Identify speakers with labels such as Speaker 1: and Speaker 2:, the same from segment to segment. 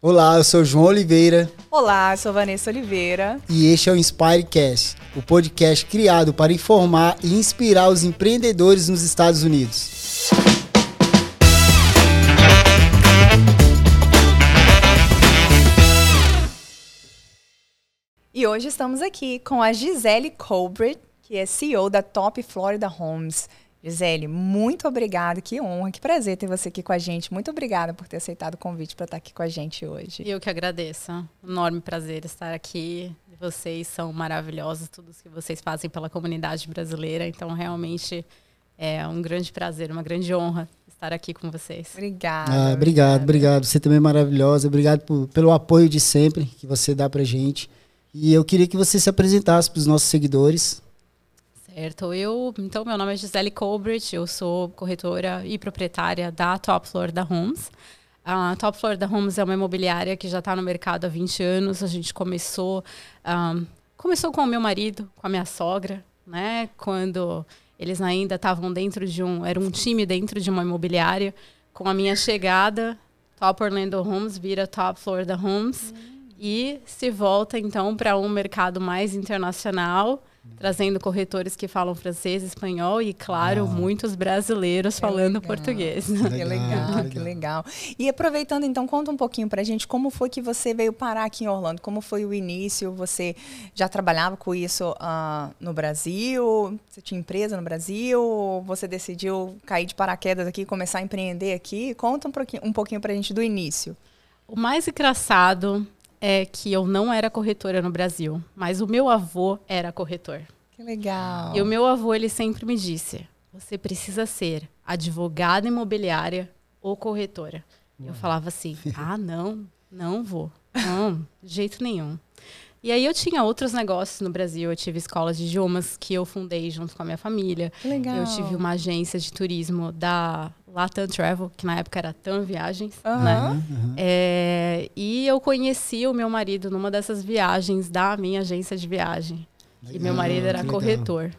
Speaker 1: Olá, eu sou João Oliveira.
Speaker 2: Olá, eu sou Vanessa Oliveira.
Speaker 1: E este é o Inspirecast, o podcast criado para informar e inspirar os empreendedores nos Estados Unidos.
Speaker 2: E hoje estamos aqui com a Gisele Colbert, que é CEO da Top Florida Homes. Gisele, muito obrigada, que honra, que prazer ter você aqui com a gente. Muito obrigada por ter aceitado o convite para estar aqui com a gente hoje.
Speaker 3: Eu que agradeço. Enorme prazer estar aqui. Vocês são maravilhosos, tudo que vocês fazem pela comunidade brasileira. Então, realmente é um grande prazer, uma grande honra estar aqui com vocês.
Speaker 2: Obrigada.
Speaker 1: Ah, obrigado, obrigado. Você também é maravilhosa. Obrigado por, pelo apoio de sempre que você dá para gente. E eu queria que você se apresentasse para os nossos seguidores.
Speaker 3: Certo. Eu, então, meu nome é Gisele Colbert, eu sou corretora e proprietária da Top Florida Homes. A Top Florida Homes é uma imobiliária que já está no mercado há 20 anos. A gente começou, um, começou com o meu marido, com a minha sogra, né? Quando eles ainda estavam dentro de um, era um time dentro de uma imobiliária. Com a minha chegada, Top Orlando Homes vira Top Florida Homes uhum. e se volta então para um mercado mais internacional trazendo corretores que falam francês, espanhol e, claro, ah. muitos brasileiros que falando legal. português.
Speaker 2: Que legal, que legal, que legal. E aproveitando, então, conta um pouquinho pra gente como foi que você veio parar aqui em Orlando, como foi o início, você já trabalhava com isso uh, no Brasil, você tinha empresa no Brasil, você decidiu cair de paraquedas aqui e começar a empreender aqui? Conta um pouquinho, um pouquinho pra gente do início.
Speaker 3: O mais engraçado é que eu não era corretora no Brasil, mas o meu avô era corretor.
Speaker 2: Que legal.
Speaker 3: E o meu avô, ele sempre me disse: você precisa ser advogada imobiliária ou corretora. Uau. Eu falava assim: ah, não, não vou. Não, de jeito nenhum. E aí eu tinha outros negócios no Brasil. Eu tive escolas de idiomas que eu fundei junto com a minha família.
Speaker 2: Que legal.
Speaker 3: Eu tive uma agência de turismo da Latam Travel, que na época era TAM Viagens, uhum. né? Uhum. É, e eu conheci o meu marido numa dessas viagens da minha agência de viagem. Legal, e meu marido era corretor.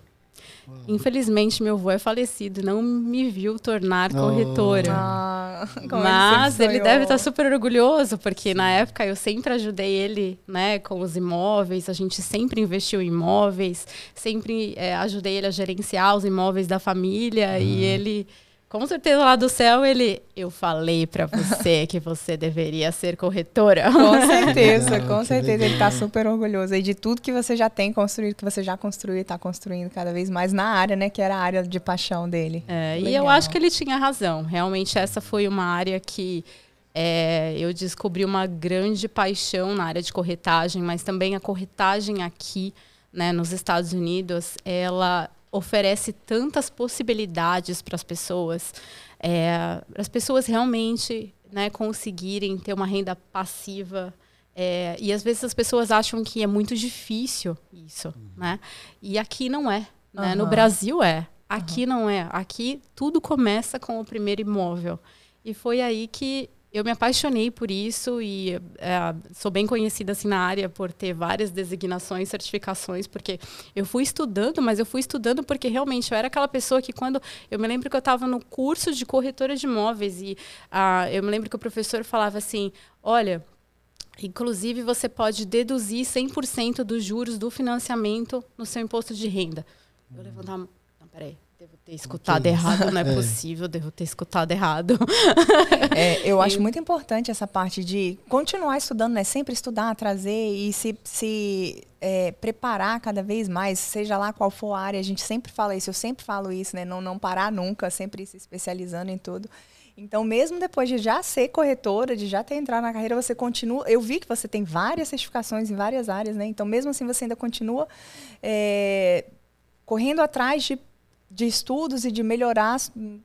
Speaker 3: Infelizmente, meu avô é falecido, não me viu tornar oh. corretora. Ah, Mas ele, ele deve estar super orgulhoso, porque na época eu sempre ajudei ele né, com os imóveis, a gente sempre investiu em imóveis, sempre é, ajudei ele a gerenciar os imóveis da família uhum. e ele com certeza lá do céu ele, eu falei para você que você deveria ser corretora.
Speaker 2: Com certeza, legal, com certeza legal. ele está super orgulhoso aí de tudo que você já tem construído, que você já construiu e está construindo cada vez mais na área, né, que era a área de paixão dele.
Speaker 3: É, e eu acho que ele tinha razão. Realmente essa foi uma área que é, eu descobri uma grande paixão na área de corretagem, mas também a corretagem aqui, né, nos Estados Unidos, ela oferece tantas possibilidades para as pessoas, é, as pessoas realmente né, conseguirem ter uma renda passiva. É, e às vezes as pessoas acham que é muito difícil isso, uhum. né? E aqui não é. Né? Uhum. No Brasil é. Aqui uhum. não é. Aqui tudo começa com o primeiro imóvel. E foi aí que eu me apaixonei por isso e é, sou bem conhecida assim na área por ter várias designações, certificações, porque eu fui estudando, mas eu fui estudando porque realmente eu era aquela pessoa que quando eu me lembro que eu estava no curso de corretora de imóveis e ah, eu me lembro que o professor falava assim, olha, inclusive você pode deduzir 100% dos juros do financiamento no seu imposto de renda. Eu levantava, não, peraí, Devo ter escutado errado, não é, é, possível, devo ter escutado errado.
Speaker 2: É, eu acho muito importante essa parte de continuar estudando, né? Sempre estudar, trazer e se, se é, preparar cada vez mais, seja lá qual for a área. A gente sempre fala isso, eu sempre falo isso, né? Não, não parar nunca, sempre se especializando em tudo. Então, mesmo depois de já ser corretora, de já ter entrado na carreira, você continua. Eu vi que você tem várias certificações em várias áreas, né? Então, mesmo assim, você ainda continua é, correndo atrás de de estudos e de melhorar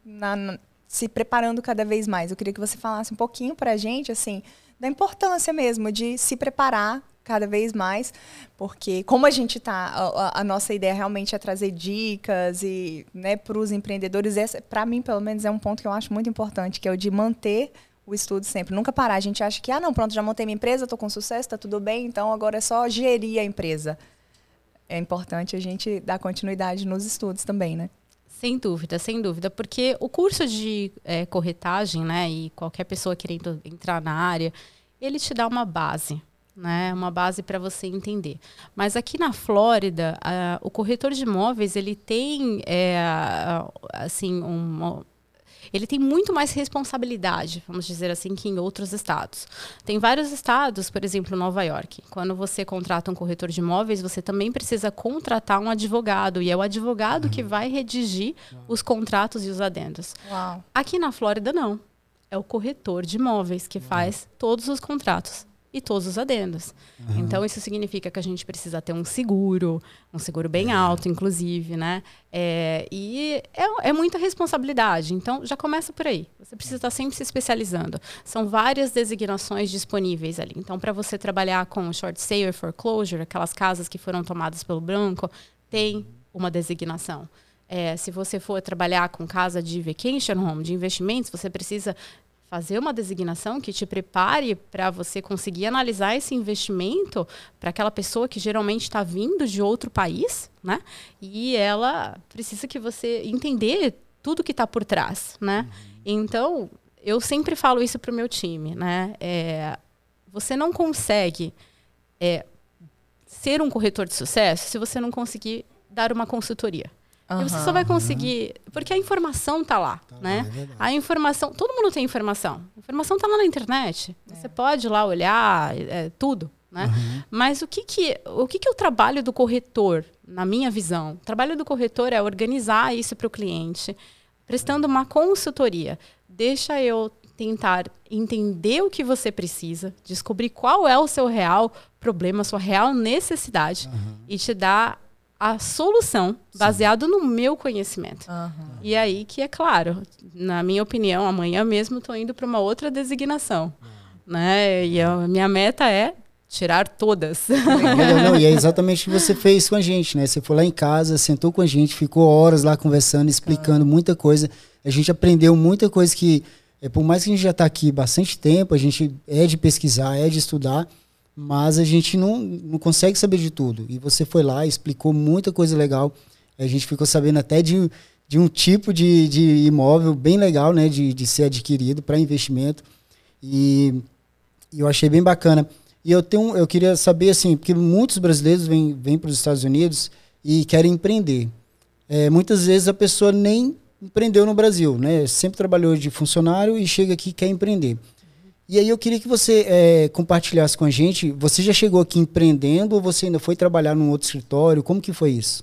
Speaker 2: na, na, se preparando cada vez mais. Eu queria que você falasse um pouquinho para a gente, assim, da importância mesmo de se preparar cada vez mais, porque como a gente está, a, a, nossa ideia realmente é trazer dicas e, né, para os empreendedores, para mim pelo menos é um ponto que eu acho muito importante, que é o de manter o estudo sempre, nunca parar. A gente acha que ah não, pronto, já montei minha empresa, estou com sucesso, está tudo bem, então agora é só gerir a empresa é importante a gente dar continuidade nos estudos também, né?
Speaker 3: Sem dúvida, sem dúvida, porque o curso de é, corretagem, né, e qualquer pessoa querendo entrar na área, ele te dá uma base, né? Uma base para você entender. Mas aqui na Flórida, uh, o corretor de imóveis ele tem é, assim um, ele tem muito mais responsabilidade, vamos dizer assim, que em outros estados. Tem vários estados, por exemplo, Nova York. Quando você contrata um corretor de imóveis, você também precisa contratar um advogado e é o advogado uhum. que vai redigir os contratos e os adendos. Uau. Aqui na Flórida não. É o corretor de imóveis que faz todos os contratos e todos os adendos. Uhum. Então, isso significa que a gente precisa ter um seguro, um seguro bem é. alto, inclusive, né? É, e é, é, muita responsabilidade. Então, já começa por aí. Você precisa estar sempre se especializando. São várias designações disponíveis ali. Então, para você trabalhar com short sale foreclosure, aquelas casas que foram tomadas pelo branco, tem uma designação. É, se você for trabalhar com casa de vacation home, de investimentos, você precisa fazer uma designação que te prepare para você conseguir analisar esse investimento para aquela pessoa que geralmente está vindo de outro país, né? E ela precisa que você entender tudo que está por trás, né? Uhum. Então, eu sempre falo isso para o meu time, né? É, você não consegue é, ser um corretor de sucesso se você não conseguir dar uma consultoria. Uhum, e você só vai conseguir. Porque a informação está lá, tá né? Lá, é a informação. Todo mundo tem informação. A informação está lá na internet. É. Você pode ir lá olhar, é, tudo. Né? Uhum. Mas o que, que, o que, que é o trabalho do corretor, na minha visão? O trabalho do corretor é organizar isso para o cliente, prestando uma consultoria. Deixa eu tentar entender o que você precisa, descobrir qual é o seu real problema, sua real necessidade uhum. e te dar a solução baseado no meu conhecimento. Uhum. E aí que é claro, na minha opinião, amanhã mesmo estou indo para uma outra designação, uhum. né? E a minha meta é tirar todas.
Speaker 1: Não, não, e é exatamente o que você fez com a gente, né? Você foi lá em casa, sentou com a gente, ficou horas lá conversando, explicando muita coisa. A gente aprendeu muita coisa que, é, por mais que a gente já está aqui bastante tempo, a gente é de pesquisar, é de estudar, mas a gente não, não consegue saber de tudo. E você foi lá, explicou muita coisa legal. A gente ficou sabendo até de, de um tipo de, de imóvel bem legal, né, de, de ser adquirido para investimento. E, e, eu achei bem bacana. E eu tenho, eu queria saber assim, porque muitos brasileiros vêm, vêm para os Estados Unidos e querem empreender. É, muitas vezes a pessoa nem empreendeu no Brasil, né? Sempre trabalhou de funcionário e chega aqui e quer empreender. E aí eu queria que você é, compartilhasse com a gente. Você já chegou aqui empreendendo ou você ainda foi trabalhar num outro escritório? Como que foi isso?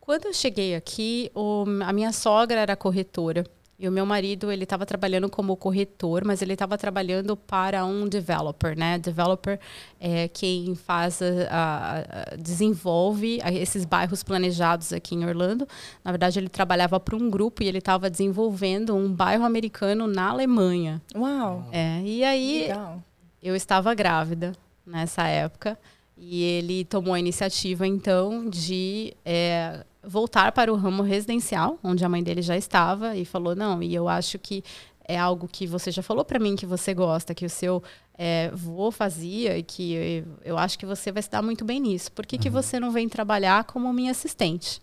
Speaker 3: Quando eu cheguei aqui, o, a minha sogra era corretora. E o meu marido, ele estava trabalhando como corretor, mas ele estava trabalhando para um developer, né? Developer é quem faz, a, a, desenvolve esses bairros planejados aqui em Orlando. Na verdade, ele trabalhava para um grupo e ele estava desenvolvendo um bairro americano na Alemanha.
Speaker 2: Uau!
Speaker 3: É, e aí, Legal. eu estava grávida nessa época. E ele tomou a iniciativa, então, de é, voltar para o ramo residencial, onde a mãe dele já estava, e falou: não, e eu acho que é algo que você já falou para mim que você gosta, que o seu é, vô fazia e que eu, eu, acho que você vai se dar muito bem nisso. Por que, uhum. que você não vem trabalhar como minha assistente?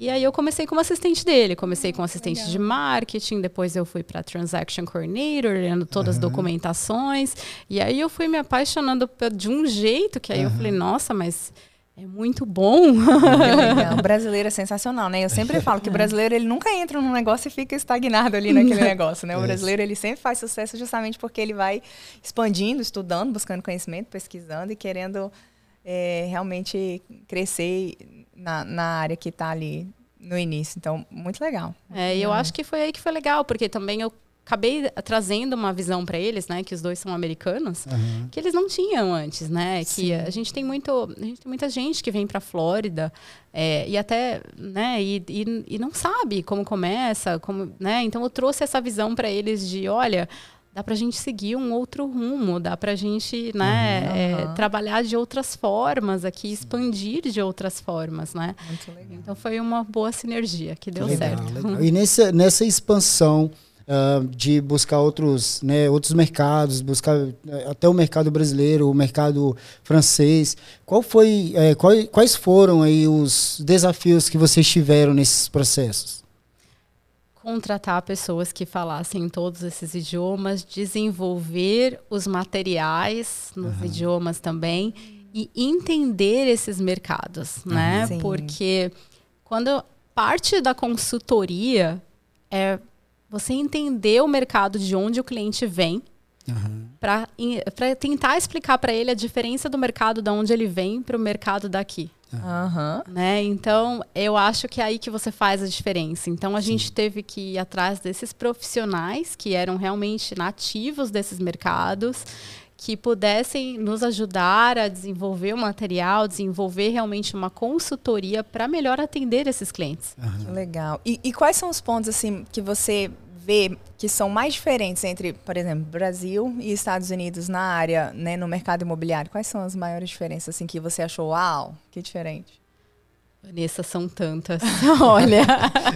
Speaker 3: E aí eu comecei como assistente dele, comecei como assistente Legal. de marketing, depois eu fui para transaction coordinator, lendo todas uhum. as documentações, e aí eu fui me apaixonando de um jeito que aí uhum. eu falei, nossa, mas é muito bom.
Speaker 2: O brasileiro é sensacional, né? Eu sempre falo que o brasileiro ele nunca entra num negócio e fica estagnado ali naquele negócio, né? O brasileiro ele sempre faz sucesso justamente porque ele vai expandindo, estudando, buscando conhecimento, pesquisando e querendo é, realmente crescer na, na área que está ali no início. Então, muito legal.
Speaker 3: É, e eu acho que foi aí que foi legal, porque também eu acabei trazendo uma visão para eles, né, que os dois são americanos, uhum. que eles não tinham antes, né, Sim. que a gente tem muito, a gente tem muita gente que vem para Flórida é, e até, né, e, e, e, não sabe como começa, como, né, então eu trouxe essa visão para eles de, olha, dá para a gente seguir um outro rumo, dá para a gente, né, uhum. é, trabalhar de outras formas aqui, expandir de outras formas, né. Muito legal. Então foi uma boa sinergia que deu legal, certo. Legal.
Speaker 1: E nessa, nessa expansão uh, de buscar outros, né, outros mercados, buscar eh, até o mercado brasileiro, o mercado francês. Qual foi, é, quais foram aí os desafios que vocês tiveram nesses processos?
Speaker 3: contratar pessoas que falassem todos esses idiomas, desenvolver os materiais nos uhum. idiomas também e entender esses mercados, uhum. né? Sim. Porque quando parte da consultoria é você entender o mercado de onde o cliente vem, uhum. para tentar explicar para ele a diferença do mercado de onde ele vem para o mercado daqui. Uhum. Né? Então, eu acho que é aí que você faz a diferença. Então, a Sim. gente teve que ir atrás desses profissionais que eram realmente nativos desses mercados, que pudessem nos ajudar a desenvolver o material, desenvolver realmente uma consultoria para melhor atender esses clientes.
Speaker 2: Uhum. Legal. E, e quais são os pontos assim que você vê que são mais diferentes entre, por exemplo, Brasil e Estados Unidos na área, né, no mercado imobiliário? Quais são as maiores diferenças assim que você achou, uau, que diferente?
Speaker 3: Vanessa, são tantas. Olha,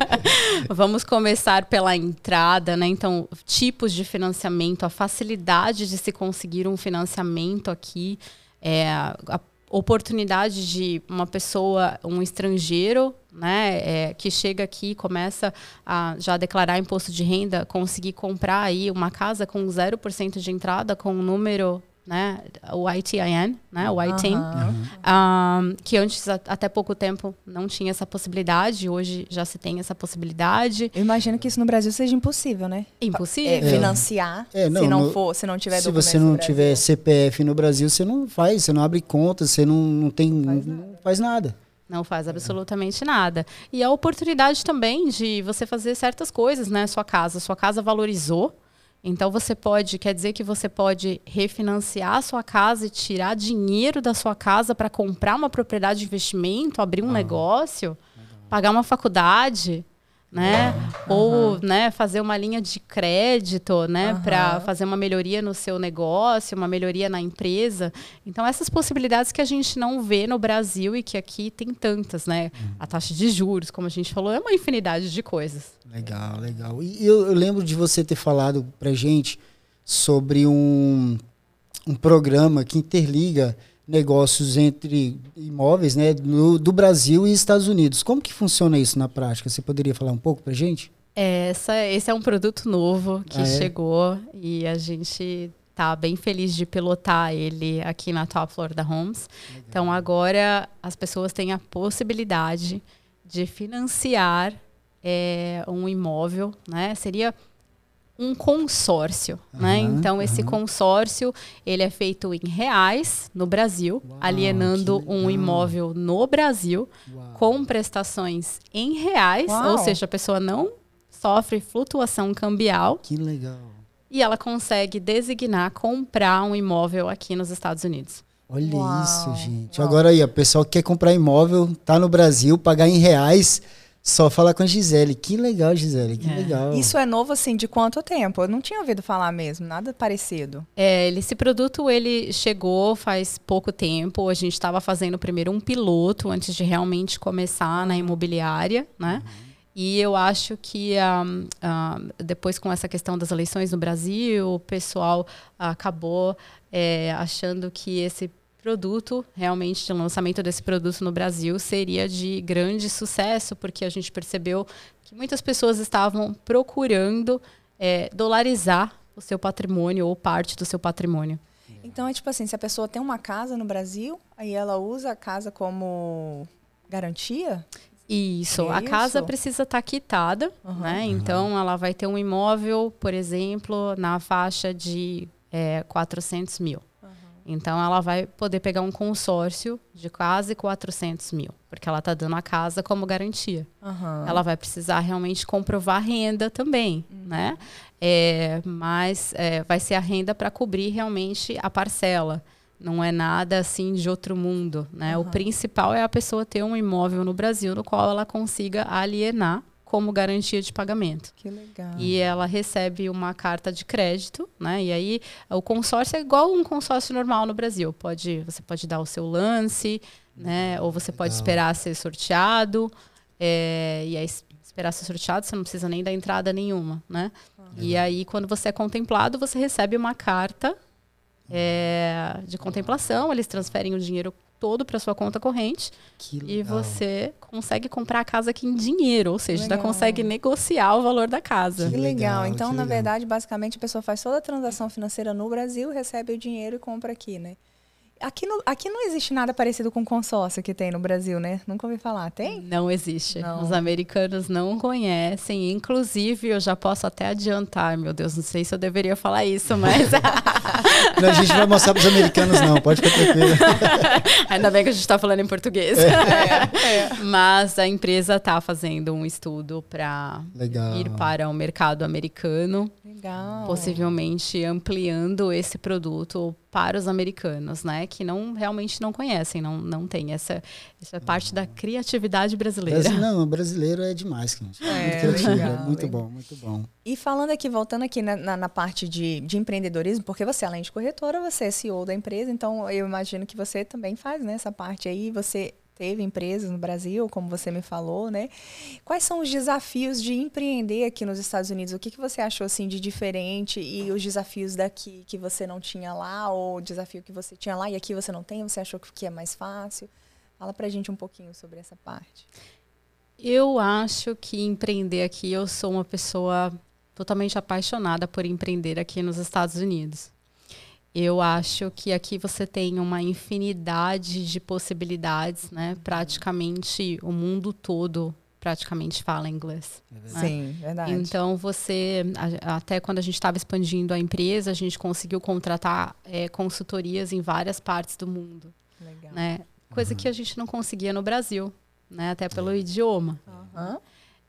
Speaker 3: vamos começar pela entrada, né? Então, tipos de financiamento, a facilidade de se conseguir um financiamento aqui, é, a oportunidade de uma pessoa, um estrangeiro, né, é, que chega aqui e começa a já declarar imposto de renda, conseguir comprar aí uma casa com 0% de entrada, com um número né, o ITIN, né, o ITIN, uhum. um, que antes, até pouco tempo, não tinha essa possibilidade, hoje já se tem essa possibilidade.
Speaker 2: Eu imagino que isso no Brasil seja impossível, né?
Speaker 3: Impossível.
Speaker 2: É, financiar, é, não, se não no, for, se não tiver
Speaker 1: Se você não tiver CPF no Brasil, você não faz, você não abre conta, você não, não tem, faz não, não faz nada.
Speaker 3: Não faz absolutamente nada. E a oportunidade também de você fazer certas coisas, né? Sua casa, sua casa valorizou, então você pode, quer dizer que você pode refinanciar a sua casa e tirar dinheiro da sua casa para comprar uma propriedade de investimento, abrir um ah, negócio, legal. pagar uma faculdade né? Uhum. Ou, né, fazer uma linha de crédito, né, uhum. para fazer uma melhoria no seu negócio, uma melhoria na empresa. Então, essas possibilidades que a gente não vê no Brasil e que aqui tem tantas, né? Uhum. A taxa de juros, como a gente falou, é uma infinidade de coisas.
Speaker 1: Legal, legal. E eu, eu lembro de você ter falado pra gente sobre um, um programa que interliga negócios entre imóveis né, no, do Brasil e Estados Unidos. Como que funciona isso na prática? Você poderia falar um pouco para gente?
Speaker 3: É, essa, esse é um produto novo que ah, é? chegou e a gente está bem feliz de pilotar ele aqui na Top Florida Homes. Legal. Então agora as pessoas têm a possibilidade de financiar é, um imóvel, né? Seria um consórcio, uhum, né? Então uhum. esse consórcio ele é feito em reais no Brasil, Uau, alienando um imóvel no Brasil Uau. com prestações em reais, Uau. ou seja, a pessoa não sofre flutuação cambial.
Speaker 1: Que legal.
Speaker 3: E ela consegue designar comprar um imóvel aqui nos Estados Unidos.
Speaker 1: Olha isso, gente. Agora aí, a pessoa que quer comprar imóvel, tá no Brasil, pagar em reais só falar com a Gisele. Que legal, Gisele, que é. legal.
Speaker 2: Isso é novo, assim, de quanto tempo? Eu não tinha ouvido falar mesmo, nada parecido.
Speaker 3: É, esse produto, ele chegou faz pouco tempo. A gente estava fazendo primeiro um piloto antes de realmente começar na imobiliária, né? Uhum. E eu acho que um, um, depois com essa questão das eleições no Brasil, o pessoal acabou é, achando que esse produto, realmente, de lançamento desse produto no Brasil seria de grande sucesso, porque a gente percebeu que muitas pessoas estavam procurando é, dolarizar o seu patrimônio ou parte do seu patrimônio.
Speaker 2: Então é tipo assim, se a pessoa tem uma casa no Brasil, aí ela usa a casa como garantia?
Speaker 3: Isso, é a isso? casa precisa estar tá quitada, uhum. né? Então ela vai ter um imóvel, por exemplo, na faixa de é, 400 mil. Então, ela vai poder pegar um consórcio de quase 400 mil, porque ela está dando a casa como garantia. Uhum. Ela vai precisar realmente comprovar renda também, uhum. né? É, mas é, vai ser a renda para cobrir realmente a parcela. Não é nada assim de outro mundo, né? Uhum. O principal é a pessoa ter um imóvel no Brasil no qual ela consiga alienar como garantia de pagamento.
Speaker 2: Que legal.
Speaker 3: E ela recebe uma carta de crédito, né? E aí o consórcio é igual um consórcio normal no Brasil. Pode, você pode dar o seu lance, né? Ou você pode esperar ser sorteado. É, e aí esperar ser sorteado, você não precisa nem dar entrada nenhuma, né? E aí quando você é contemplado, você recebe uma carta é, de contemplação. Eles transferem o dinheiro todo para sua conta corrente.
Speaker 1: Que
Speaker 3: E você consegue comprar a casa aqui em dinheiro, ou seja, ainda
Speaker 2: Legal.
Speaker 3: consegue negociar o valor da casa.
Speaker 2: Que legal.
Speaker 1: legal,
Speaker 2: Então,
Speaker 1: que
Speaker 2: na
Speaker 1: legal.
Speaker 2: verdade, basicamente, a pessoa faz toda a transação financeira no Brasil, recebe o dinheiro e compra aqui, né? Aqui, no, aqui não existe nada parecido com consórcio que tem no Brasil, né? Nunca ouvi falar. Tem?
Speaker 3: Não existe.
Speaker 2: Não.
Speaker 3: Os americanos não conhecem. Inclusive, eu já posso até adiantar, meu Deus, não sei se eu deveria falar isso, mas
Speaker 1: Não, a gente vai mostrar pros americanos, não. Pode ficar tranquilo.
Speaker 3: ainda bem que a gente está falando em português.
Speaker 2: É,
Speaker 3: Mas a empresa está fazendo um estudo para ir para o mercado americano,
Speaker 2: Legal.
Speaker 3: possivelmente ampliando esse produto para os americanos, né? Que não realmente não conhecem, não, não tem essa. Isso é parte da criatividade brasileira.
Speaker 1: Brasi- Não, o brasileiro é demais, gente.
Speaker 2: É,
Speaker 1: muito criativo,
Speaker 2: legal,
Speaker 1: é muito
Speaker 2: legal.
Speaker 1: bom, muito bom.
Speaker 2: E falando aqui, voltando aqui na, na- na parte de, de empreendedorismo, porque você, além de corretora, você é CEO da empresa, então eu imagino que você também faz né, essa parte aí. Você teve empresas no Brasil, como você me falou, né? Quais são os desafios de empreender aqui nos Estados Unidos? O que, que você achou assim de diferente e os desafios daqui que você não tinha lá, ou o desafio que você tinha lá e aqui você não tem? Você achou que é mais fácil? Fala pra gente um pouquinho sobre essa parte.
Speaker 3: Eu acho que empreender aqui, eu sou uma pessoa totalmente apaixonada por empreender aqui nos Estados Unidos. Eu acho que aqui você tem uma infinidade de possibilidades, né? Praticamente o mundo todo praticamente fala inglês.
Speaker 2: Sim, verdade.
Speaker 3: Então você, até quando a gente estava expandindo a empresa, a gente conseguiu contratar eh, consultorias em várias partes do mundo,
Speaker 2: Legal.
Speaker 3: né? Coisa que a gente não conseguia no Brasil, né? Até pelo idioma.
Speaker 2: Aham.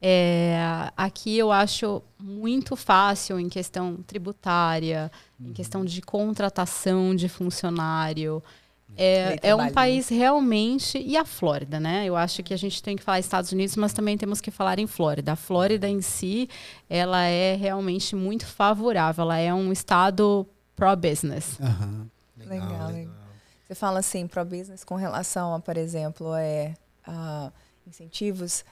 Speaker 3: É, aqui eu acho muito fácil em questão tributária, em questão de contratação de funcionário.
Speaker 2: Lei
Speaker 3: É, é um país realmente. E a Flórida, né? Eu acho que a gente tem que falar Estados Unidos, mas também temos que falar em Flórida. A Flórida em si, ela é realmente muito favorável. Ela é um estado pro-business.
Speaker 1: Aham.
Speaker 2: Legal, legal. Você fala assim, pro business com relação a, por exemplo, é, ah, incentivos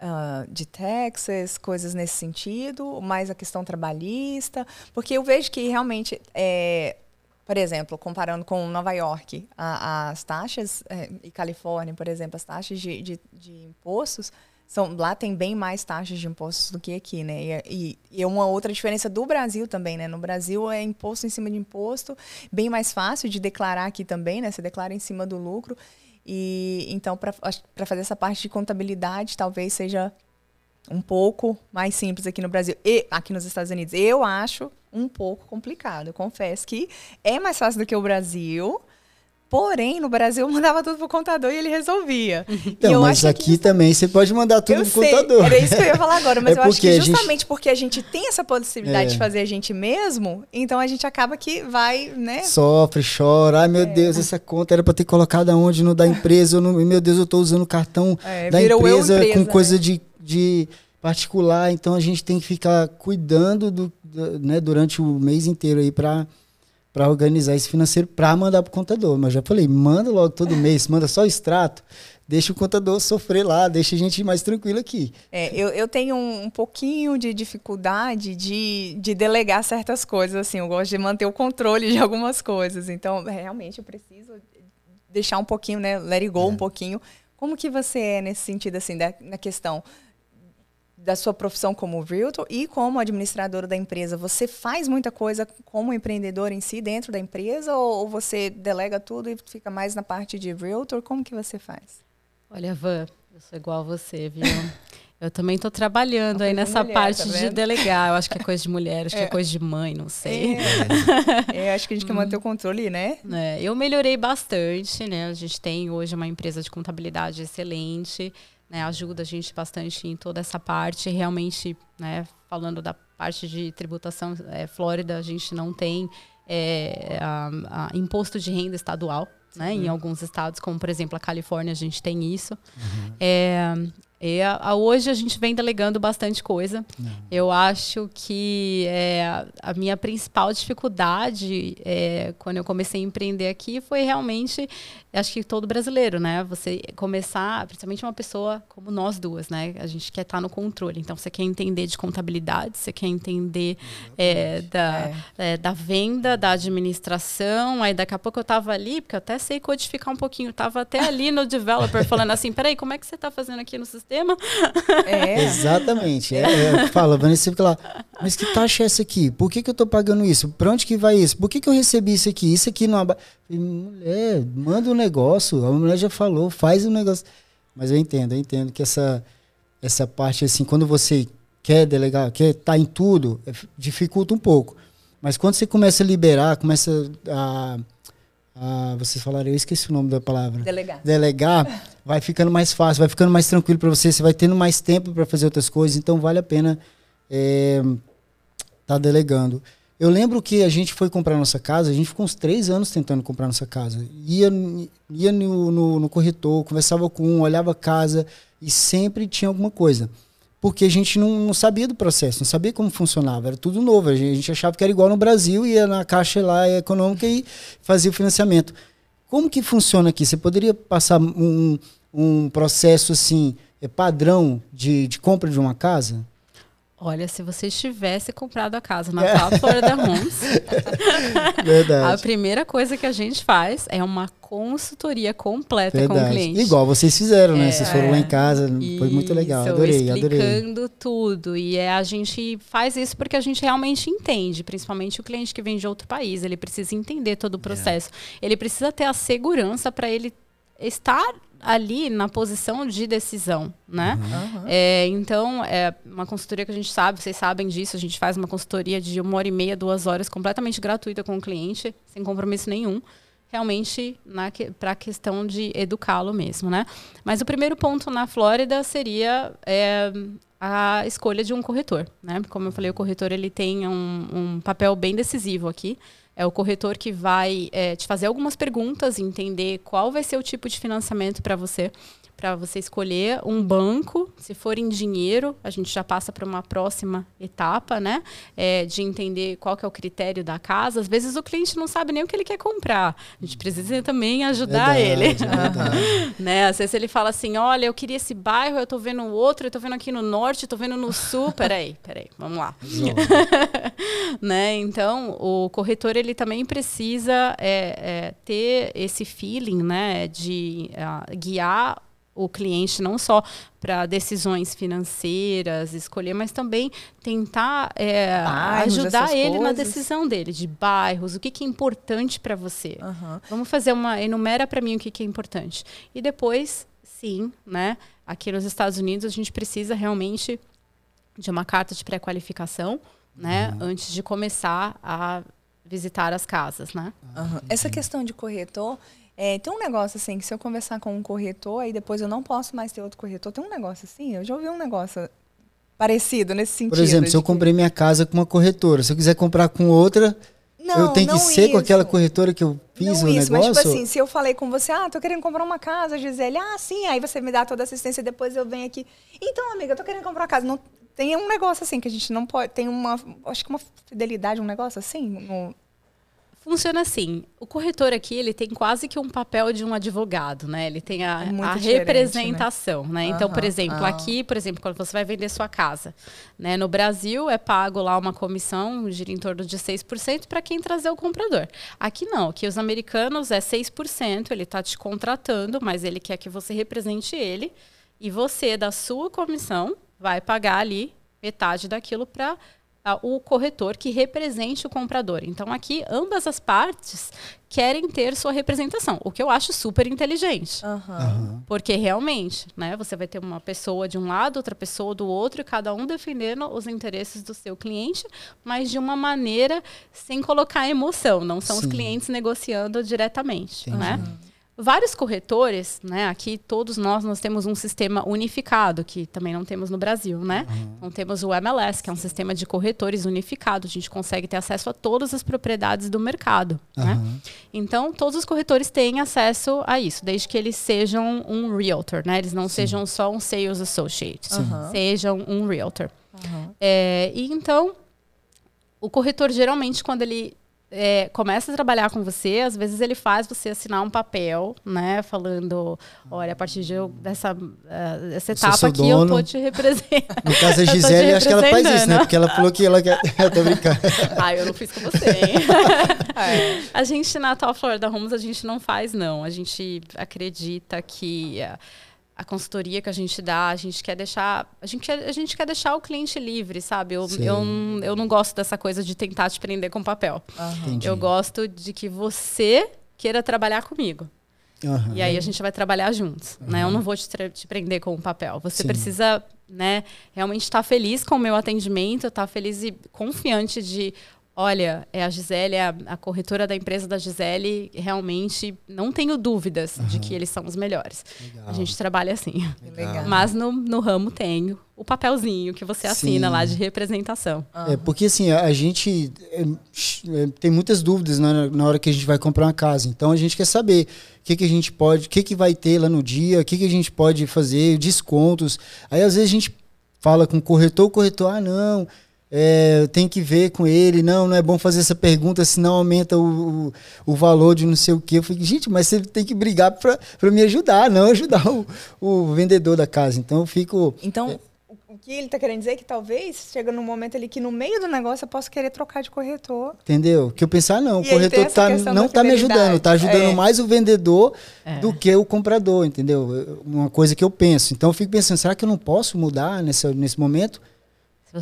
Speaker 2: ah, de taxas, coisas nesse sentido, mais a questão trabalhista, porque eu vejo que realmente, é, por exemplo, comparando com Nova York, a- as taxas, é, e Califórnia, por exemplo, as taxas de, de, de impostos, são, lá tem bem mais taxas de impostos do que aqui, né? E, e, e é uma outra diferença do Brasil também, né? No Brasil é imposto em cima de imposto, bem mais fácil de declarar aqui também, né? Você declara em cima do lucro. E então, para fazer essa parte de contabilidade, talvez seja um pouco mais simples aqui no Brasil. E aqui nos Estados Unidos, eu acho um pouco complicado. Eu confesso que é mais fácil do que o Brasil. Porém, no Brasil eu mandava tudo pro contador e ele resolvia. e
Speaker 1: Então,
Speaker 2: eu
Speaker 1: mas
Speaker 2: acho
Speaker 1: aqui
Speaker 2: que
Speaker 1: também você pode mandar tudo
Speaker 2: eu
Speaker 1: pro
Speaker 2: sei,
Speaker 1: contador.
Speaker 2: Era isso que eu ia falar agora, mas
Speaker 1: É
Speaker 2: eu acho que
Speaker 1: a gente-
Speaker 2: justamente porque a gente tem essa possibilidade
Speaker 1: É.
Speaker 2: de fazer a gente mesmo, então a gente acaba que vai, né?
Speaker 1: Sofre, chora. Ai, meu
Speaker 2: É.
Speaker 1: Deus, essa conta era pra ter colocado aonde no da empresa. Meu Deus, eu tô usando o cartão
Speaker 2: É,
Speaker 1: da empresa,
Speaker 2: empresa,
Speaker 1: com coisa
Speaker 2: né?
Speaker 1: de, de particular. Então a gente tem que ficar cuidando do, né, durante o mês inteiro aí pra para organizar esse financeiro para mandar pro contador. Mas já falei, manda logo todo mês, manda só o extrato, deixa o contador sofrer lá, deixa a gente mais tranquilo aqui.
Speaker 2: É, eu, eu tenho um, um pouquinho de dificuldade de, de delegar certas coisas, assim, eu gosto de manter o controle de algumas coisas. Então, realmente, eu preciso deixar um pouquinho, né, let it go um pouquinho. Como que você é nesse sentido, assim, da, na questão da sua profissão como realtor e como administradora da empresa? Você faz muita coisa como empreendedor em si dentro da empresa ou, você delega tudo e fica mais na parte de realtor? Como que você faz?
Speaker 3: Olha, Van, eu sou igual a você, viu? Eu também estou trabalhando aí nessa
Speaker 2: mulher,
Speaker 3: parte
Speaker 2: tá
Speaker 3: de delegar. Eu acho que é coisa de mulher, acho que
Speaker 2: É.
Speaker 3: é coisa de mãe, não sei.
Speaker 2: É, acho que a gente quer manter o controle, né?
Speaker 3: É, eu melhorei bastante, né? A gente tem hoje uma empresa de contabilidade excelente, né? Ajuda a gente bastante em toda essa parte. Realmente, né? Falando da parte de tributação, é, Flórida, a gente não tem é, a- a imposto de renda estadual, né? Em alguns estados, como por exemplo a Califórnia, a gente tem isso. É, E a, hoje a gente vem delegando bastante coisa. Não. Eu acho que é, a minha principal dificuldade é, quando eu comecei a empreender aqui foi realmente, acho que todo brasileiro, né? Você começar, principalmente uma pessoa como nós duas, né? A gente quer estar no controle. Então você quer entender de contabilidade, você quer entender é, da, é. É, da venda, da administração. Aí daqui a pouco eu estava ali, porque eu até sei codificar um pouquinho, estava até ali no developer falando assim: peraí, como é que você está fazendo aqui no sistema? sistema.
Speaker 1: É. Exatamente. É, é, fala, Vanessa fica lá, mas que taxa é essa aqui? Por que, que eu estou pagando isso? Para onde que vai isso? Por que, que eu recebi isso aqui? Isso aqui não... Mulher, manda um negócio. A mulher já falou, faz o um negócio. Mas eu entendo, eu entendo que essa, essa parte, assim, quando você quer delegar, quer estar tá em tudo, é, dificulta um pouco. Mas quando você começa a liberar, começa a vocês falaram, eu esqueci o nome da palavra.
Speaker 2: Delegar.
Speaker 1: Delegar, vai ficando mais fácil, vai ficando mais tranquilo para você, você vai tendo mais tempo para fazer outras coisas, então vale a pena estar é, tá delegando. Eu lembro que a gente foi comprar nossa casa, a gente ficou uns três anos tentando comprar nossa casa. Ia, ia no, no, no corretor, conversava com um, olhava a casa e sempre tinha alguma coisa porque a gente não, não, sabia do processo, não sabia como funcionava, era tudo novo. A gente achava que era igual no Brasil, ia na caixa lá econômica e fazia o financiamento. Como que funciona aqui? Você poderia passar um, um processo assim, é padrão de, de compra de uma casa?
Speaker 3: Olha, se você tivesse comprado a casa na é. Florida Homes,
Speaker 1: Verdade.
Speaker 3: a primeira coisa que a gente faz é uma consultoria completa Verdade. com o cliente.
Speaker 1: Igual vocês fizeram, né? Vocês foram lá em casa, isso, foi muito legal. Adorei,
Speaker 3: explicando
Speaker 1: adorei.
Speaker 3: tudo. E é, a gente faz isso porque a gente realmente entende, principalmente o cliente que vem de outro país. Ele precisa entender todo o processo. É. Ele precisa ter a segurança para ele estar ali na posição de decisão, né? Uhum. É, então, é uma consultoria que a gente sabe, vocês sabem disso, a gente faz uma consultoria de uma hora e meia, duas horas, completamente gratuita com o cliente, sem compromisso nenhum, realmente para a questão de educá-lo mesmo, né? Mas o primeiro ponto na Flórida seria é, a escolha de um corretor, né? Como eu falei, o corretor ele tem um, um papel bem decisivo aqui. É o corretor que vai é, te fazer algumas perguntas, entender qual vai ser o tipo de financiamento para você para você escolher um banco. Se for em dinheiro, a gente já passa para uma próxima etapa, né? É, de entender qual que é o critério da casa. Às vezes o cliente não sabe nem o que ele quer comprar. A gente precisa também ajudar verdade, ele. Verdade. né? Às vezes ele fala assim: olha, eu queria esse bairro, eu estou vendo outro, eu estou vendo aqui no norte, estou vendo no sul. Peraí, peraí, vamos lá. né? Então, o corretor ele também precisa é, é, ter esse feeling, né? De uh, guiar o cliente não só para decisões financeiras, escolher, mas também tentar é, bairros, ajudar ele coisas. na decisão dele, de bairros, o que, que é importante para você. Uhum. Vamos fazer uma, enumera para mim o que, que é importante. E depois, sim, né, aqui nos Estados Unidos a gente precisa realmente de uma carta de pré-qualificação, né, uhum. antes de começar a visitar as casas, né.
Speaker 2: Uhum. Essa questão de corretor é, tem um negócio assim, que se eu conversar com um corretor, aí depois eu não posso mais ter outro corretor. Tem um negócio assim, eu já ouvi um negócio parecido nesse sentido.
Speaker 1: Por exemplo, se eu comprei minha casa com uma corretora, se eu quiser comprar com outra, não, eu tenho que ser isso. com aquela corretora que eu fiz não o isso, negócio? Mas, tipo
Speaker 2: assim, se eu falei com você, ah, tô querendo comprar uma casa, Gisele, ah, sim, aí você me dá toda a assistência, depois eu venho aqui. Então, amiga, eu tô querendo comprar uma casa. Não, tem um negócio assim que a gente não pode. Tem uma. Acho que uma fidelidade, um negócio assim. No,
Speaker 3: Funciona assim. O corretor aqui, ele tem quase que um papel de um advogado, né? Ele tem a, é a representação, né? né? Uhum, então, por exemplo, uhum. aqui, por exemplo, quando você vai vender sua casa, né? No Brasil é pago lá uma comissão, gira em torno de 6% para quem trazer o comprador. Aqui não, aqui os americanos é 6%, ele está te contratando, mas ele quer que você represente ele e você da sua comissão vai pagar ali metade daquilo para o corretor que represente o comprador. Então, aqui, ambas as partes querem ter sua representação, o que eu acho super inteligente. Uhum. Porque realmente, né, você vai ter uma pessoa de um lado, outra pessoa do outro, e cada um defendendo os interesses do seu cliente, mas de uma maneira sem colocar emoção. Não são Sim. os clientes negociando diretamente, Entendi. né? Vários corretores, né? Aqui todos nós nós temos um sistema unificado que também não temos no Brasil, né? Uhum. Então temos o MLS, que é um sistema de corretores unificado. A gente consegue ter acesso a todas as propriedades do mercado, uhum. né? Então todos os corretores têm acesso a isso, desde que eles sejam um realtor, né? Eles não Sim. sejam só um sales associate, uhum. sejam um realtor. É, e então o corretor geralmente quando ele é, começa a trabalhar com você, às vezes ele faz você assinar um papel, né? Falando, olha, a partir de eu, dessa, uh, dessa etapa aqui dono. eu tô te representando.
Speaker 1: No caso da Gisele, acho que ela faz isso, né? Porque ela falou que ela quer. eu tô brincando.
Speaker 3: ah, eu não fiz com você, hein? é. A gente, na Tal Florida Homes, a gente não faz, não. A gente acredita que. Uh, a consultoria que a gente dá, a gente quer deixar, a gente quer, a gente quer deixar o cliente livre, sabe? Eu, eu, eu não gosto dessa coisa de tentar te prender com papel. Uhum. Eu gosto de que você queira trabalhar comigo. Uhum. E aí a gente vai trabalhar juntos, uhum. né? Eu não vou te, te prender com o papel. Você Sim. precisa, né, realmente estar tá feliz com o meu atendimento, estar tá feliz e confiante de, Olha, é a Gisele, é a, a, corretora da empresa da Gisele, realmente não tenho dúvidas uhum. de que eles são os melhores. Legal. A gente trabalha assim. Legal. Mas no, no ramo tenho o papelzinho que você assina Sim. lá de representação.
Speaker 1: Uhum. É, porque assim, a, a gente é, é, tem muitas dúvidas na, na, hora que a gente vai comprar uma casa. Então a gente quer saber o que, que a gente pode, o que, que vai ter lá no dia, o que, que a gente pode fazer, descontos. Aí às vezes a gente fala com o corretor, o corretor, ah, não é, tem que ver com ele, não, não é bom fazer essa pergunta, senão aumenta o, o, o valor de não sei o quê. Eu falei, gente, mas você tem que brigar para me ajudar, não ajudar o, o vendedor da casa. Então eu fico.
Speaker 2: Então, é, o que ele está querendo dizer é que talvez chega num momento ali que no meio do negócio eu posso querer trocar de corretor.
Speaker 1: Entendeu? Que eu pensar, não, e o corretor tá, não está me ajudando, está ajudando é. mais o vendedor é. do que o comprador, entendeu? Uma coisa que eu penso. Então eu fico pensando, será que eu não posso mudar nesse, nesse momento?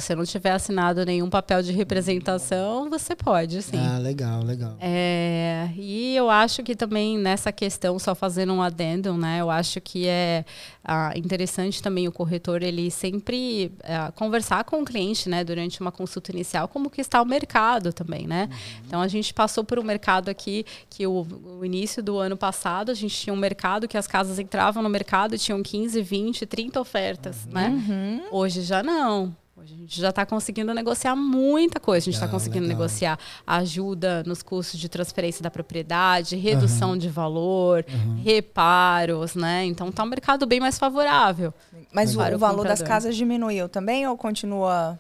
Speaker 3: Você não tiver assinado nenhum papel de representação, você pode, sim.
Speaker 1: Ah, legal, legal.
Speaker 3: É, e eu acho que também nessa questão, só fazendo um adendo, né? Eu acho que é ah, interessante também o corretor ele sempre ah, conversar com o cliente, né? Durante uma consulta inicial, como que está o mercado também, né? Uhum. Então a gente passou por um mercado aqui que o, o, início do ano passado a gente tinha um mercado que as casas entravam no mercado e tinham 15, 20, 30 ofertas, uhum. né? Uhum. Hoje já não. Hoje a gente já está conseguindo negociar muita coisa. A gente está ah, conseguindo legal. negociar ajuda nos custos de transferência da propriedade, redução uhum. de valor, uhum. reparos, né? Então está um mercado bem mais favorável.
Speaker 2: Mas o, o valor das casas diminuiu também ou continua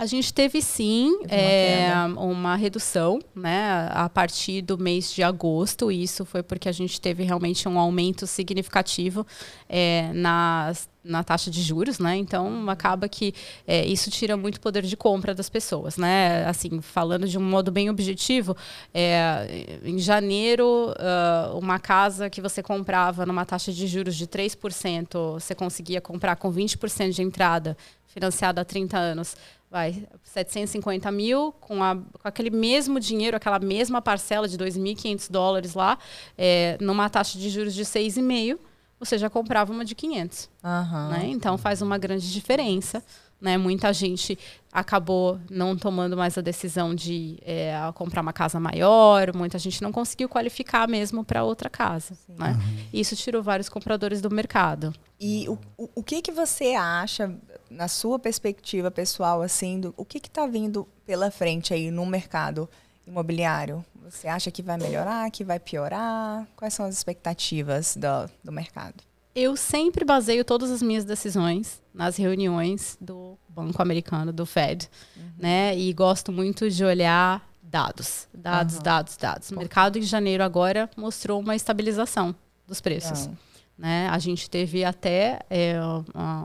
Speaker 3: a gente teve sim uma, é, uma, redução, né, a partir do mês de agosto. Isso foi porque a gente teve realmente um aumento significativo é, nas, na taxa de juros, né? Então acaba que é, isso tira muito poder de compra das pessoas, né? Assim, falando de um modo bem objetivo, é, em janeiro, uh, uma casa que você comprava numa taxa de juros de 3%, você conseguia comprar com 20% de entrada, financiada há 30 anos vai, 750 mil, com, a, com aquele mesmo dinheiro, aquela mesma parcela de 2.500 dólares lá, é, numa taxa de juros de 6,5, você já comprava uma de 500. Uhum. Né? Então faz uma grande diferença. Né? Muita gente acabou não tomando mais a decisão de é, comprar uma casa maior, muita gente não conseguiu qualificar mesmo para outra casa. Né? Uhum. Isso tirou vários compradores do mercado.
Speaker 2: E o, o, o que, que você acha, na sua perspectiva pessoal, assim, do, o que está vindo pela frente aí no mercado imobiliário? Você acha que vai melhorar, que vai piorar? Quais são as expectativas do, do mercado?
Speaker 3: Eu sempre baseio todas as minhas decisões nas reuniões do Banco Americano, do Fed, uhum. né? E gosto muito de olhar dados, dados, uhum. dados, dados. O mercado em janeiro agora mostrou uma estabilização dos preços. Uhum. Né? A gente teve até é,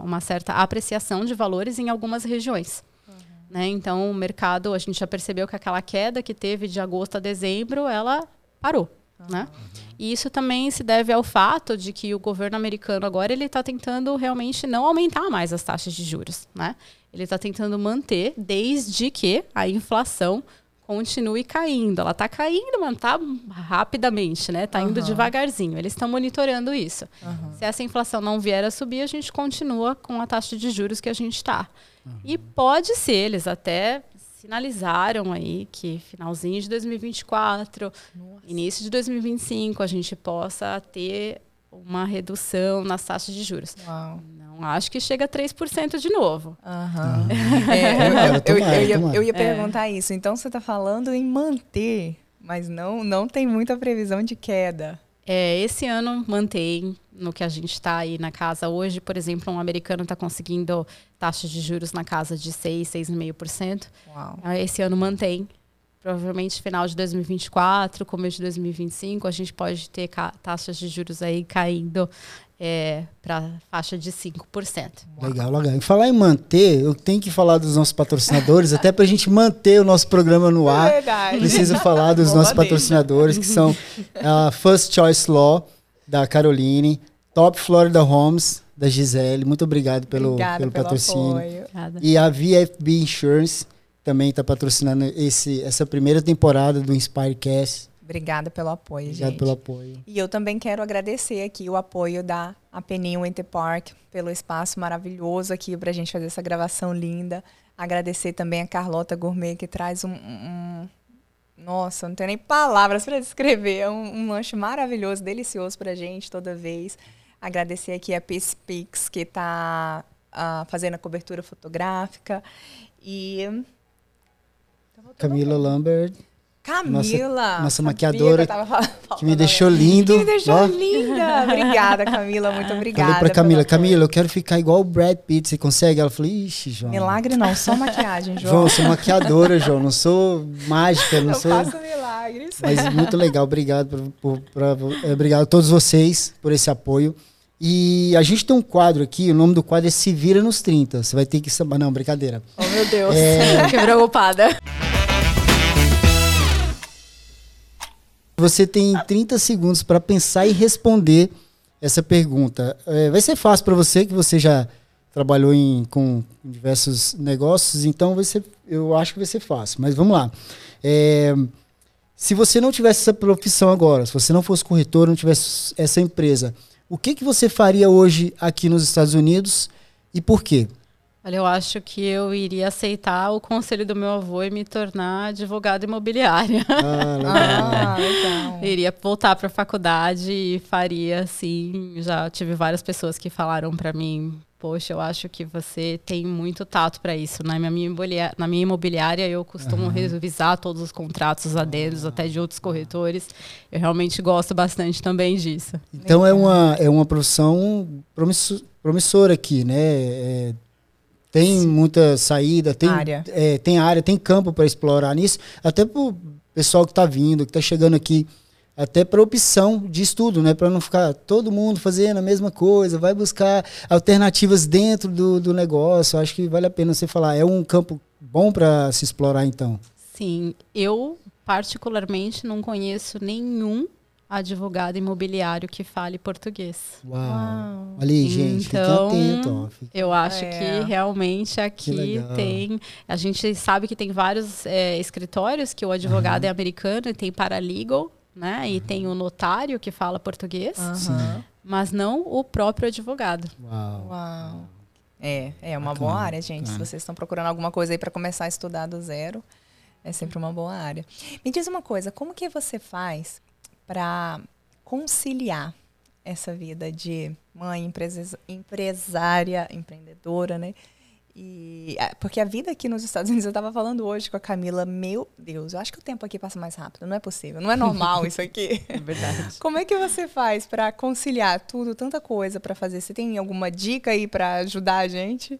Speaker 3: uma certa apreciação de valores em algumas regiões. Né? Então, o mercado, a gente já percebeu que aquela queda que teve de agosto a dezembro, ela parou. Né? E isso também se deve ao fato de que o governo americano agora ele está tentando realmente não aumentar mais as taxas de juros, né? Ele está tentando manter desde que a inflação continue caindo. Ela está caindo, mas está rapidamente, né? Está indo uhum. devagarzinho. Eles estão monitorando isso. Uhum. Se essa inflação não vier a subir, a gente continua com a taxa de juros que a gente está. Uhum. E pode ser, eles até sinalizaram aí que finalzinho de 2024, Nossa. início de 2025, a gente possa ter uma redução nas taxas de juros. Uau. Não acho que chega a 3% de novo.
Speaker 2: Uhum. É, eu, eu, eu, ia perguntar é. isso. Então você está falando em manter, mas não, não tem muita previsão de queda.
Speaker 3: É, esse ano mantém no que a gente está aí na casa hoje. Por exemplo, um americano está conseguindo taxas de juros na casa de 6, 6,5%. Esse ano mantém. Provavelmente final de 2024, começo de 2025, a gente pode ter taxas de juros aí caindo é, para faixa de 5%.
Speaker 1: Legal, legal. E falar em manter, eu tenho que falar dos nossos patrocinadores, até para a gente manter o nosso programa no ar. Verdade. Preciso falar dos nossos patrocinadores, que são a First Choice Law, da Caroline, Top Florida Homes, da Gisele. Muito obrigado pelo, Obrigada pelo, pelo patrocínio. E a VFB Insurance também está patrocinando esse, essa primeira temporada do Inspirecast.
Speaker 2: Obrigada pelo apoio,
Speaker 1: Obrigado
Speaker 2: gente.
Speaker 1: pelo apoio.
Speaker 2: E eu também quero agradecer aqui o apoio da Apeninho Winter Park pelo espaço maravilhoso aqui para a gente fazer essa gravação linda. Agradecer também a Carlota Gourmet que traz um, um nossa, não tenho nem palavras para descrever. É um, um, lanche maravilhoso, delicioso para a gente toda vez. Agradecer aqui a Peace Pix que está uh, ah, fazendo a cobertura fotográfica. E.
Speaker 1: Camila Lambert.
Speaker 2: Camila.
Speaker 1: Nossa, nossa maquiadora. Que, que me deixou lindo. Que
Speaker 2: me deixou ó. linda. Obrigada, Camila. Muito obrigada.
Speaker 1: Falei pra Camila, Camila, eu quero ficar igual o Brad Pitt. Você consegue? Ela falou, ixi, João.
Speaker 2: Milagre não, só maquiagem, João.
Speaker 1: João, sou maquiadora, João. Não sou mágica, não
Speaker 2: eu
Speaker 1: sou.
Speaker 2: faço milagres.
Speaker 1: Mas muito legal. Obrigado, por, por, por, é, obrigado a todos vocês por esse apoio. E a gente tem um quadro aqui, o nome do quadro é Se Vira nos 30. Você vai ter que. Não, brincadeira.
Speaker 2: Oh, meu Deus. É... que preocupada.
Speaker 1: Você tem 30 segundos para pensar e responder essa pergunta. É, vai ser fácil para você, que você já trabalhou em, com diversos negócios, então vai ser, eu acho que vai ser fácil. Mas vamos lá. É, se você não tivesse essa profissão agora, se você não fosse corretor, não tivesse essa empresa, o que, que você faria hoje aqui nos Estados Unidos e por quê?
Speaker 3: Olha, eu acho que eu iria aceitar o conselho do meu avô e me tornar advogada imobiliária.
Speaker 1: Ah, legal. ah,
Speaker 3: legal. iria voltar para a faculdade e faria assim. Já tive várias pessoas que falaram para mim: Poxa, eu acho que você tem muito tato para isso. Na minha, imobiliária, na minha imobiliária, eu costumo uhum. revisar todos os contratos aderos, uhum. até de outros corretores. Eu realmente gosto bastante também disso.
Speaker 1: Então é uma, é uma profissão promissora aqui, né? É, tem Sim. muita saída, tem área. É, tem área, tem campo para explorar nisso, até para o pessoal que está vindo, que está chegando aqui, até para opção de estudo, né? Para não ficar todo mundo fazendo a mesma coisa, vai buscar alternativas dentro do, do negócio. Acho que vale a pena você falar. É um campo bom para se explorar, então.
Speaker 3: Sim, eu particularmente não conheço nenhum advogado imobiliário que fale português.
Speaker 1: Uau. Uau. Ali, gente,
Speaker 3: então,
Speaker 1: fique atento.
Speaker 3: Eu acho é. que realmente aqui que tem. A gente sabe que tem vários é, escritórios que o advogado uhum. é americano e tem paralegal, né? E uhum. tem o notário que fala português, uhum. mas não o próprio advogado.
Speaker 1: Uau.
Speaker 2: Uau. É, é uma Bacana. boa área, gente. Se vocês estão procurando alguma coisa aí para começar a estudar do zero, é sempre uma boa área. Me diz uma coisa, como que você faz para conciliar essa vida de mãe, empresária, empreendedora, né? E, porque a vida aqui nos Estados Unidos, eu estava falando hoje com a Camila, meu Deus, eu acho que o tempo aqui passa mais rápido, não é possível, não é normal isso aqui.
Speaker 3: É verdade.
Speaker 2: Como é que você faz para conciliar tudo, tanta coisa para fazer? Você tem alguma dica aí para ajudar a gente?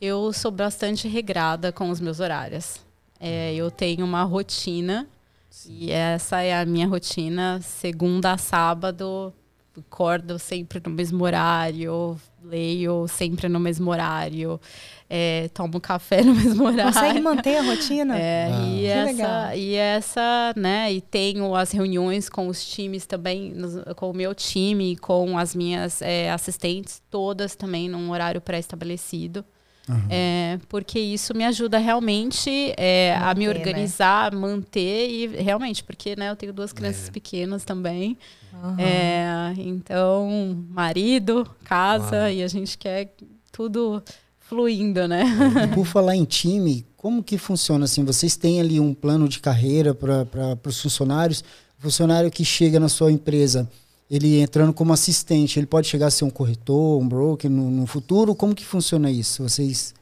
Speaker 3: Eu sou bastante regrada com os meus horários. É, eu tenho uma rotina e essa é a minha rotina, segunda a sábado, acordo sempre no mesmo horário, leio sempre no mesmo horário, é, tomo café no mesmo horário.
Speaker 2: Consegue manter a rotina?
Speaker 3: É, ah. e, essa, e essa, né, e tenho as reuniões com os times também, com o meu time, com as minhas é, assistentes, todas também num horário pré-estabelecido. Uhum. É, porque isso me ajuda realmente é, manter, a me né? organizar, né? manter e realmente, porque né, eu tenho duas crianças é. pequenas também. Uhum. então, marido, casa, Uau. e a gente quer tudo fluindo, né?
Speaker 1: E por falar em time, como que funciona assim? Vocês têm ali um plano de carreira para os funcionários? O funcionário que chega na sua empresa, ele entrando como assistente, ele pode chegar a ser um corretor, um broker no, no futuro? Como que funciona isso? Vocês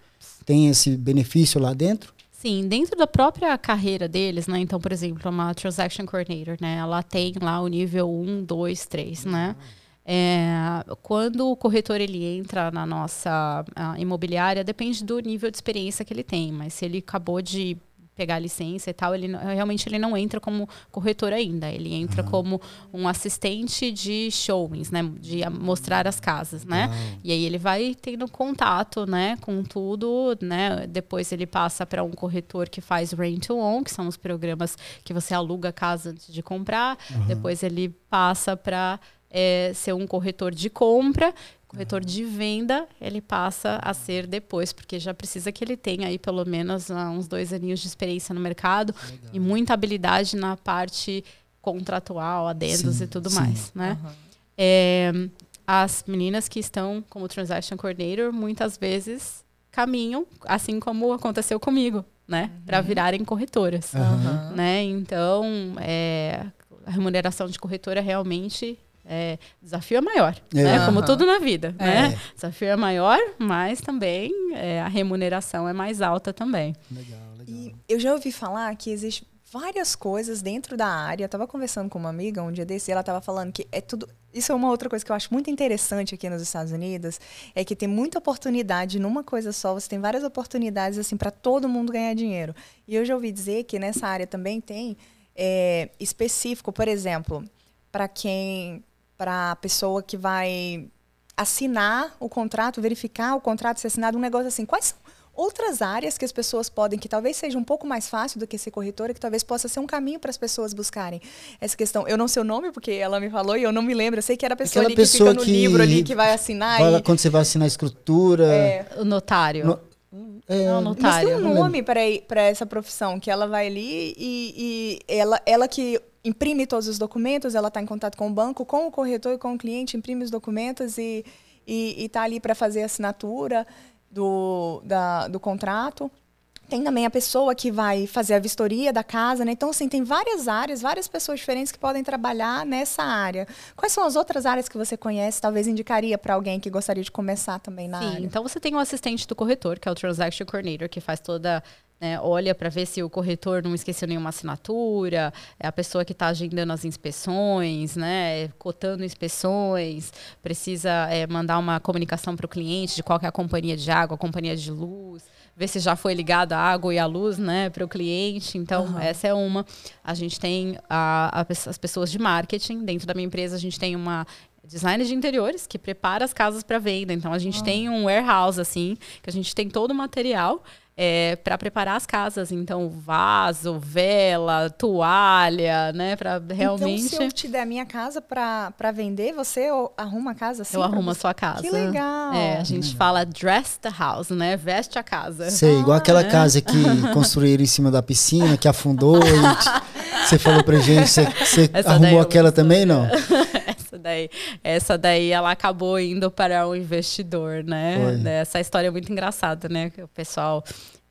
Speaker 1: têm esse benefício lá dentro?
Speaker 3: Sim, dentro da própria carreira deles, né? Então, por exemplo, uma Transaction Coordinator, né? Ela tem lá o nível 1, 2, 3, né? É, quando o corretor ele entra na nossa imobiliária, depende do nível de experiência que ele tem, mas se ele acabou de pegar a licença e tal, ele realmente ele não entra como corretor ainda, ele entra uhum. como um assistente de showings, né, de mostrar as casas, né? Uhum. E aí ele vai tendo contato, né, com tudo, né? Depois ele passa para um corretor que faz rent to own, que são os programas que você aluga a casa antes de comprar. Uhum. Depois ele passa para é, ser um corretor de compra, corretor de venda, ele passa a ser depois, porque já precisa que ele tenha aí pelo menos uh, uns dois aninhos de experiência no mercado Legal. e muita habilidade na parte contratual, adendos sim, e tudo sim. mais, né? Uhum. É, as meninas que estão como Transaction Coordinator muitas vezes caminham, assim como aconteceu comigo, né? Uhum. Para virarem corretoras, uhum. né? Então, é, a remuneração de corretora realmente é, desafio é maior, é. Né? como tudo na vida. É. Né? Desafio é maior, mas também é, a remuneração é mais alta também.
Speaker 2: Legal, legal. E eu já ouvi falar que existe várias coisas dentro da área. Eu estava conversando com uma amiga um dia desse e ela estava falando que é tudo. Isso é uma outra coisa que eu acho muito interessante aqui nos Estados Unidos, é que tem muita oportunidade numa coisa só. Você tem várias oportunidades assim para todo mundo ganhar dinheiro. E eu já ouvi dizer que nessa área também tem é, específico, por exemplo, para quem para a pessoa que vai assinar o contrato, verificar o contrato ser assinado, um negócio assim. Quais são outras áreas que as pessoas podem, que talvez seja um pouco mais fácil do que ser corretora, que talvez possa ser um caminho para as pessoas buscarem essa questão. Eu não sei o nome, porque ela me falou e eu não me lembro. Eu sei que era a pessoa
Speaker 1: Aquela
Speaker 2: ali
Speaker 1: pessoa
Speaker 2: que fica no que livro ali, que vai assinar.
Speaker 1: Vai e... Quando você vai assinar a escritura. É,
Speaker 3: o notário. No...
Speaker 2: É, não, notário. Mas tem um nome para essa profissão, que ela vai ali e, e ela, ela que imprime todos os documentos, ela está em contato com o banco, com o corretor e com o cliente, imprime os documentos e está ali para fazer a assinatura do, da, do contrato. Tem também a pessoa que vai fazer a vistoria da casa, né? Então, assim, tem várias áreas, várias pessoas diferentes que podem trabalhar nessa área. Quais são as outras áreas que você conhece, talvez indicaria para alguém que gostaria de começar também na
Speaker 3: Sim,
Speaker 2: área?
Speaker 3: Então, você tem o assistente do corretor, que é o Transaction Coordinator, que faz toda né, olha para ver se o corretor não esqueceu nenhuma assinatura, é a pessoa que está agendando as inspeções, né, cotando inspeções, precisa é, mandar uma comunicação para o cliente de qual é a companhia de água, a companhia de luz, ver se já foi ligado a água e a luz né, para o cliente. Então, uhum. essa é uma. A gente tem a, a, as pessoas de marketing. Dentro da minha empresa, a gente tem uma designer de interiores que prepara as casas para venda. Então, a gente uhum. tem um warehouse, assim, que a gente tem todo o material é, para preparar as casas. Então, vaso, vela, toalha, né? Para realmente. Então,
Speaker 2: se eu te der a minha casa para vender, você arruma a casa assim?
Speaker 3: Eu arrumo a sua casa.
Speaker 2: Que legal.
Speaker 3: É, a gente hum. fala dress the house, né? Veste a casa.
Speaker 1: Sei, ah, igual aquela é. casa que construíram em cima da piscina, que afundou. e você falou pra gente, você, você arrumou aquela também, não?
Speaker 3: essa daí, essa daí ela acabou indo para o um investidor, né? Foi. Essa história é muito engraçada, né? O pessoal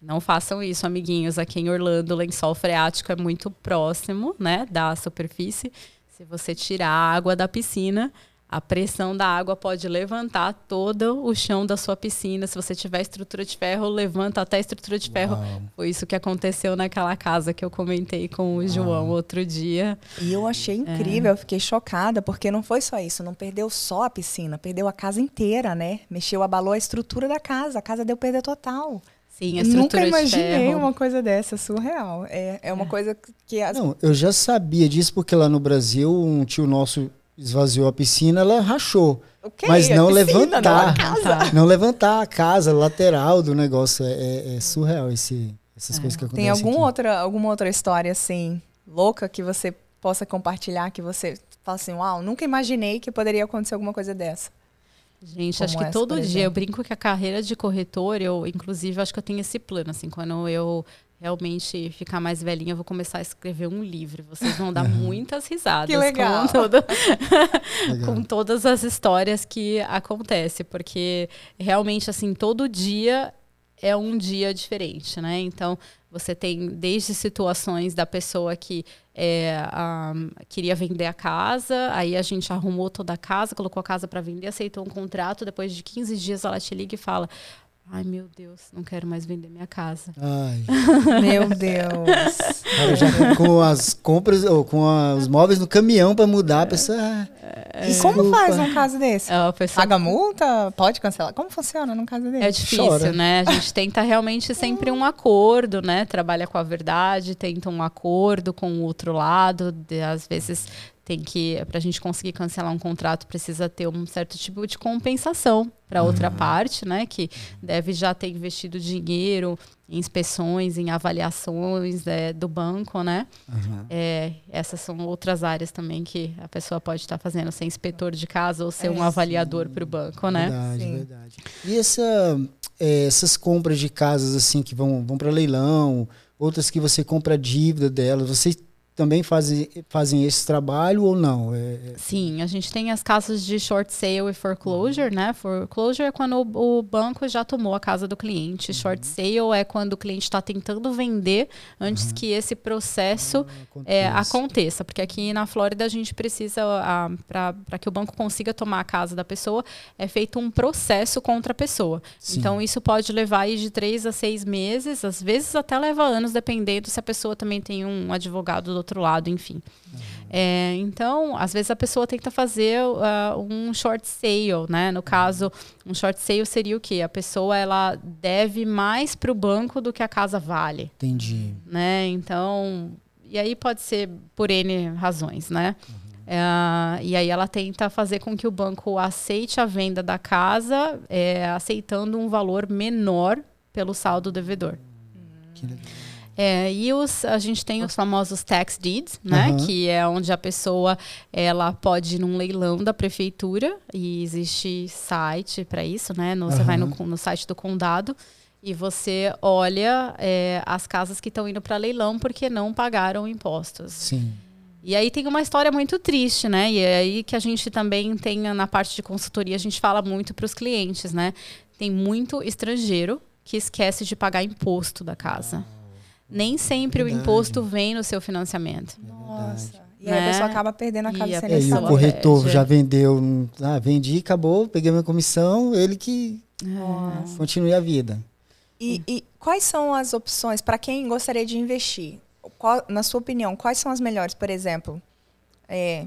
Speaker 3: não façam isso, amiguinhos. Aqui em Orlando, o lençol freático é muito próximo, né, da superfície. Se você tirar a água da piscina, a pressão da água pode levantar todo o chão da sua piscina. Se você tiver estrutura de ferro, levanta até a estrutura de ferro. Uau. Foi isso que aconteceu naquela casa que eu comentei com o Uau. João outro dia.
Speaker 2: E eu achei incrível, é. eu fiquei chocada, porque não foi só isso, não perdeu só a piscina, perdeu a casa inteira, né? Mexeu, abalou a estrutura da casa, a casa deu perda total.
Speaker 3: Sim, a estrutura
Speaker 2: Nunca imaginei
Speaker 3: de
Speaker 2: uma coisa dessa, surreal. É, é uma é. coisa que... As...
Speaker 1: Não, eu já sabia disso, porque lá no Brasil, um tio nosso esvaziou a piscina, ela rachou. Okay, mas não piscina, levantar. Não, não, levantar a casa lateral do negócio. É, é, é surreal esse, essas é. coisas que acontecem.
Speaker 2: Tem algum outra, alguma outra história assim, louca, que você possa compartilhar, que você fala assim, uau, nunca imaginei que poderia acontecer alguma coisa dessa?
Speaker 3: Gente, Como acho que essa, todo dia eu brinco que a carreira de corretor, eu, inclusive, acho que eu tenho esse plano, assim, quando eu realmente ficar mais velhinha, eu vou começar a escrever um livro. Vocês vão dar muitas risadas
Speaker 2: que legal.
Speaker 3: Com, todo, com todas as histórias que acontecem, porque realmente assim todo dia é um dia diferente, né? Então, você tem desde situações da pessoa que é, um, queria vender a casa, aí a gente arrumou toda a casa, colocou a casa para vender, aceitou um contrato, depois de 15 dias ela te liga e fala: Ai, meu Deus, não quero mais vender minha casa.
Speaker 1: Ai.
Speaker 2: meu Deus.
Speaker 1: Cara, já com as compras, ou com a, os móveis no caminhão para mudar, a pessoa. Ah,
Speaker 2: e como faz um caso desse?
Speaker 3: É, pessoa...
Speaker 2: Paga multa? Pode cancelar? Como funciona num caso desse?
Speaker 3: É difícil, Chora. né? A gente tenta realmente sempre um acordo, né? Trabalha com a verdade, tenta um acordo com o outro lado. De, às vezes tem que para a gente conseguir cancelar um contrato precisa ter um certo tipo de compensação para outra uhum. parte, né, que deve já ter investido dinheiro em inspeções, em avaliações é, do banco, né? Uhum. É, essas são outras áreas também que a pessoa pode estar fazendo, ser inspetor de casa ou ser é, um avaliador para o banco, né?
Speaker 1: Verdade, sim. verdade. E essa, é, essas compras de casas assim que vão, vão para leilão, outras que você compra a dívida delas, você também fazem, fazem esse trabalho ou não? É,
Speaker 3: é... Sim, a gente tem as casas de short sale e foreclosure, né? Foreclosure é quando o, o banco já tomou a casa do cliente. Uhum. Short sale é quando o cliente está tentando vender antes uhum. que esse processo ah, é, aconteça. Porque aqui na Flórida a gente precisa, para que o banco consiga tomar a casa da pessoa, é feito um processo contra a pessoa. Sim. Então isso pode levar de três a seis meses, às vezes até leva anos, dependendo se a pessoa também tem um advogado do outro lado, enfim. Uhum. É, então, às vezes a pessoa tenta fazer uh, um short sale, né? No caso, um short sale seria o quê? A pessoa ela deve mais para o banco do que a casa vale.
Speaker 1: Entendi.
Speaker 3: Né? Então, e aí pode ser por N razões, né? Uhum. É, e aí ela tenta fazer com que o banco aceite a venda da casa, é, aceitando um valor menor pelo saldo devedor. Que legal. É, e os, a gente tem os famosos tax deeds, né? Uhum. Que é onde a pessoa ela pode ir num leilão da prefeitura e existe site para isso, né? No, uhum. Você vai no, no site do condado e você olha é, as casas que estão indo para leilão porque não pagaram impostos.
Speaker 1: Sim.
Speaker 3: E aí tem uma história muito triste, né? E é aí que a gente também tem na parte de consultoria, a gente fala muito para os clientes, né? Tem muito estrangeiro que esquece de pagar imposto da casa nem sempre Verdade. o imposto vem no seu financiamento.
Speaker 2: Nossa. E aí a pessoa né? acaba perdendo a casa
Speaker 1: e, a é, e o corretor perde. já vendeu, ah, vendi, acabou, peguei minha comissão, ele que Nossa. continue a vida.
Speaker 2: E, e quais são as opções para quem gostaria de investir? Qual, na sua opinião, quais são as melhores? Por exemplo, é,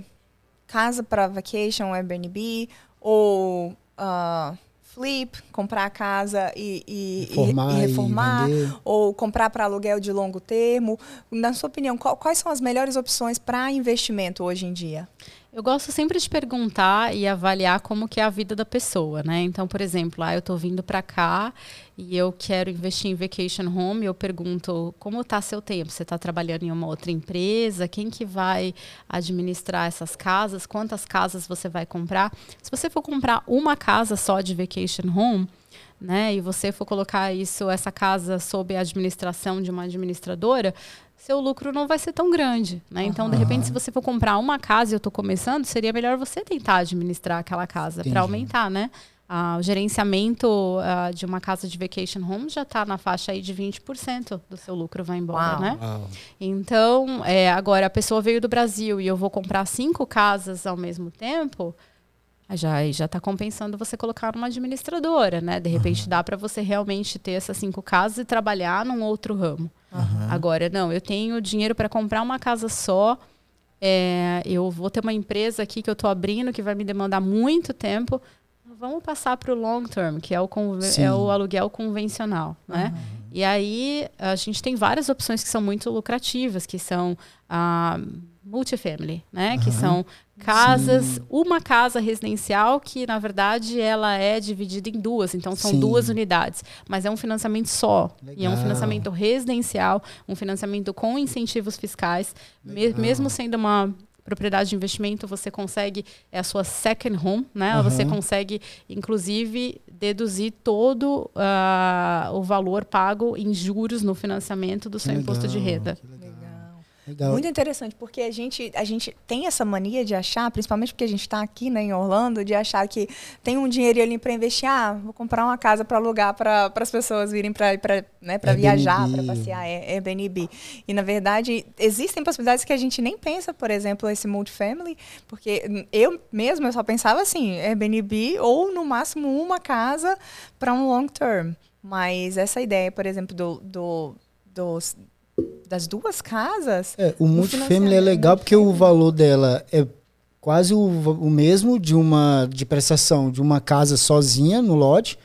Speaker 2: casa para vacation, Airbnb, ou uh, flip, comprar a casa e, e reformar, e, e reformar ou comprar para aluguel de longo termo. Na sua opinião, qual, quais são as melhores opções para investimento hoje em dia?
Speaker 3: Eu gosto sempre de perguntar e avaliar como que é a vida da pessoa, né? Então, por exemplo, ah, eu estou vindo para cá e eu quero investir em vacation home, eu pergunto como está seu tempo? Você está trabalhando em uma outra empresa? Quem que vai administrar essas casas? Quantas casas você vai comprar? Se você for comprar uma casa só de vacation home, né, e você for colocar isso, essa casa sob a administração de uma administradora, seu lucro não vai ser tão grande, né? Então, uhum. de repente, se você for comprar uma casa e eu estou começando, seria melhor você tentar administrar aquela casa para aumentar, né? Ah, o gerenciamento ah, de uma casa de vacation home já está na faixa aí de 20% do seu lucro vai embora, Uau. né? Uau. Então, é, agora a pessoa veio do Brasil e eu vou comprar cinco casas ao mesmo tempo, já já está compensando você colocar numa administradora, né? De repente uhum. dá para você realmente ter essas cinco casas e trabalhar num outro ramo. Uhum. Agora, não, eu tenho dinheiro para comprar uma casa só. É, eu vou ter uma empresa aqui que eu estou abrindo que vai me demandar muito tempo. Vamos passar para o long term, que é o, é o aluguel convencional, né? Uhum. E aí a gente tem várias opções que são muito lucrativas, que são a multifamily, né? Uhum. Que são casas, Sim. uma casa residencial que, na verdade, ela é dividida em duas. Então, são Sim. duas unidades. Mas é um financiamento só. Legal. E é um financiamento residencial, um financiamento com incentivos fiscais. Me mesmo sendo uma propriedade de investimento, você consegue, é a sua second home, né? Uhum. Você consegue, inclusive, deduzir todo uh, o valor pago em juros no financiamento do seu imposto de renda.
Speaker 1: legal. Legal.
Speaker 2: Muito interessante, porque a gente, a gente tem essa mania de achar, principalmente porque a gente está aqui né, em Orlando, de achar que tem um dinheiro ali para investir. Ah, vou comprar uma casa para alugar para as pessoas virem para né, viajar, para passear. É, é Airbnb. E, na verdade, existem possibilidades que a gente nem pensa, por exemplo, esse multifamily, porque eu mesmo eu só pensava assim, Airbnb ou, no máximo, uma casa para um long term. Mas essa ideia, por exemplo, do, do, dos, das duas casas.
Speaker 1: É, o multifamily é legal porque o valor dela é quase o, o mesmo de uma de prestação de uma casa sozinha no lote,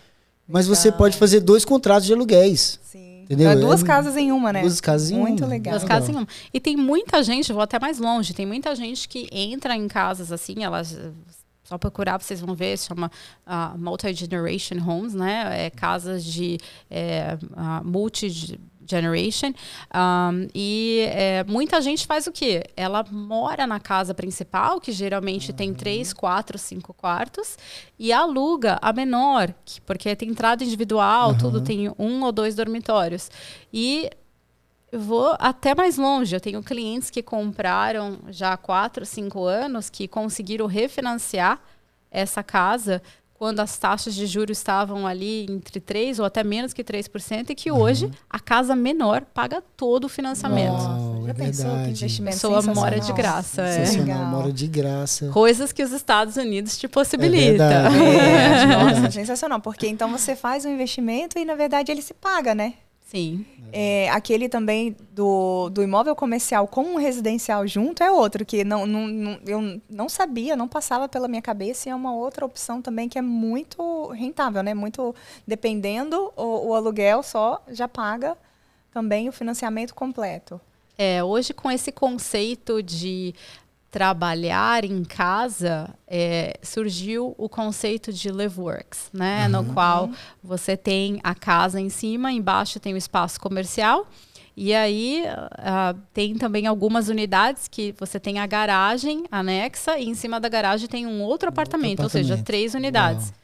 Speaker 1: mas você pode fazer dois contratos de aluguéis.
Speaker 2: Sim. Entendeu? É duas é, casas em uma, né?
Speaker 1: Duas casas em
Speaker 2: Muito
Speaker 1: uma.
Speaker 2: legal.
Speaker 3: Duas casas em uma. E tem muita gente, vou até mais longe, tem muita gente que entra em casas assim, elas só procurar, vocês vão ver, chama uh, Multi-Generation Homes, né? É, casas de é, uh, multi generation um, e é, muita gente faz o que ela mora na casa principal que geralmente uhum. tem três quatro cinco quartos e aluga a menor que, porque tem entrada individual uhum. tudo tem um ou dois dormitórios e eu vou até mais longe. Eu tenho clientes que compraram já há 4, 5 anos que conseguiram refinanciar essa casa quando as taxas de juros estavam ali entre 3 ou até menos que 3%, e que uhum. hoje a casa menor paga todo o financiamento.
Speaker 1: Uau, Já é pensou verdade. que
Speaker 3: investimento Pessoa mora de graça.
Speaker 1: É. mora de graça.
Speaker 3: Coisas que os Estados Unidos te possibilitam.
Speaker 2: É é, nossa, sensacional. Porque então você faz um investimento e, na verdade, ele se paga, né?
Speaker 3: Sim.
Speaker 2: É, aquele também do, do imóvel comercial com um residencial junto é outro, que não, não, não, eu não sabia, não passava pela minha cabeça, e é uma outra opção também que é muito rentável, né? Muito dependendo, o, o aluguel só já paga também o financiamento completo.
Speaker 3: É, hoje com esse conceito de trabalhar em casa, é, surgiu o conceito de LiveWorks, né? Uhum. No qual você tem a casa em cima, embaixo tem o espaço comercial. E aí uh, tem também algumas unidades que você tem a garagem anexa e em cima da garagem tem um outro apartamento, outro apartamento. ou seja, três unidades. Uau.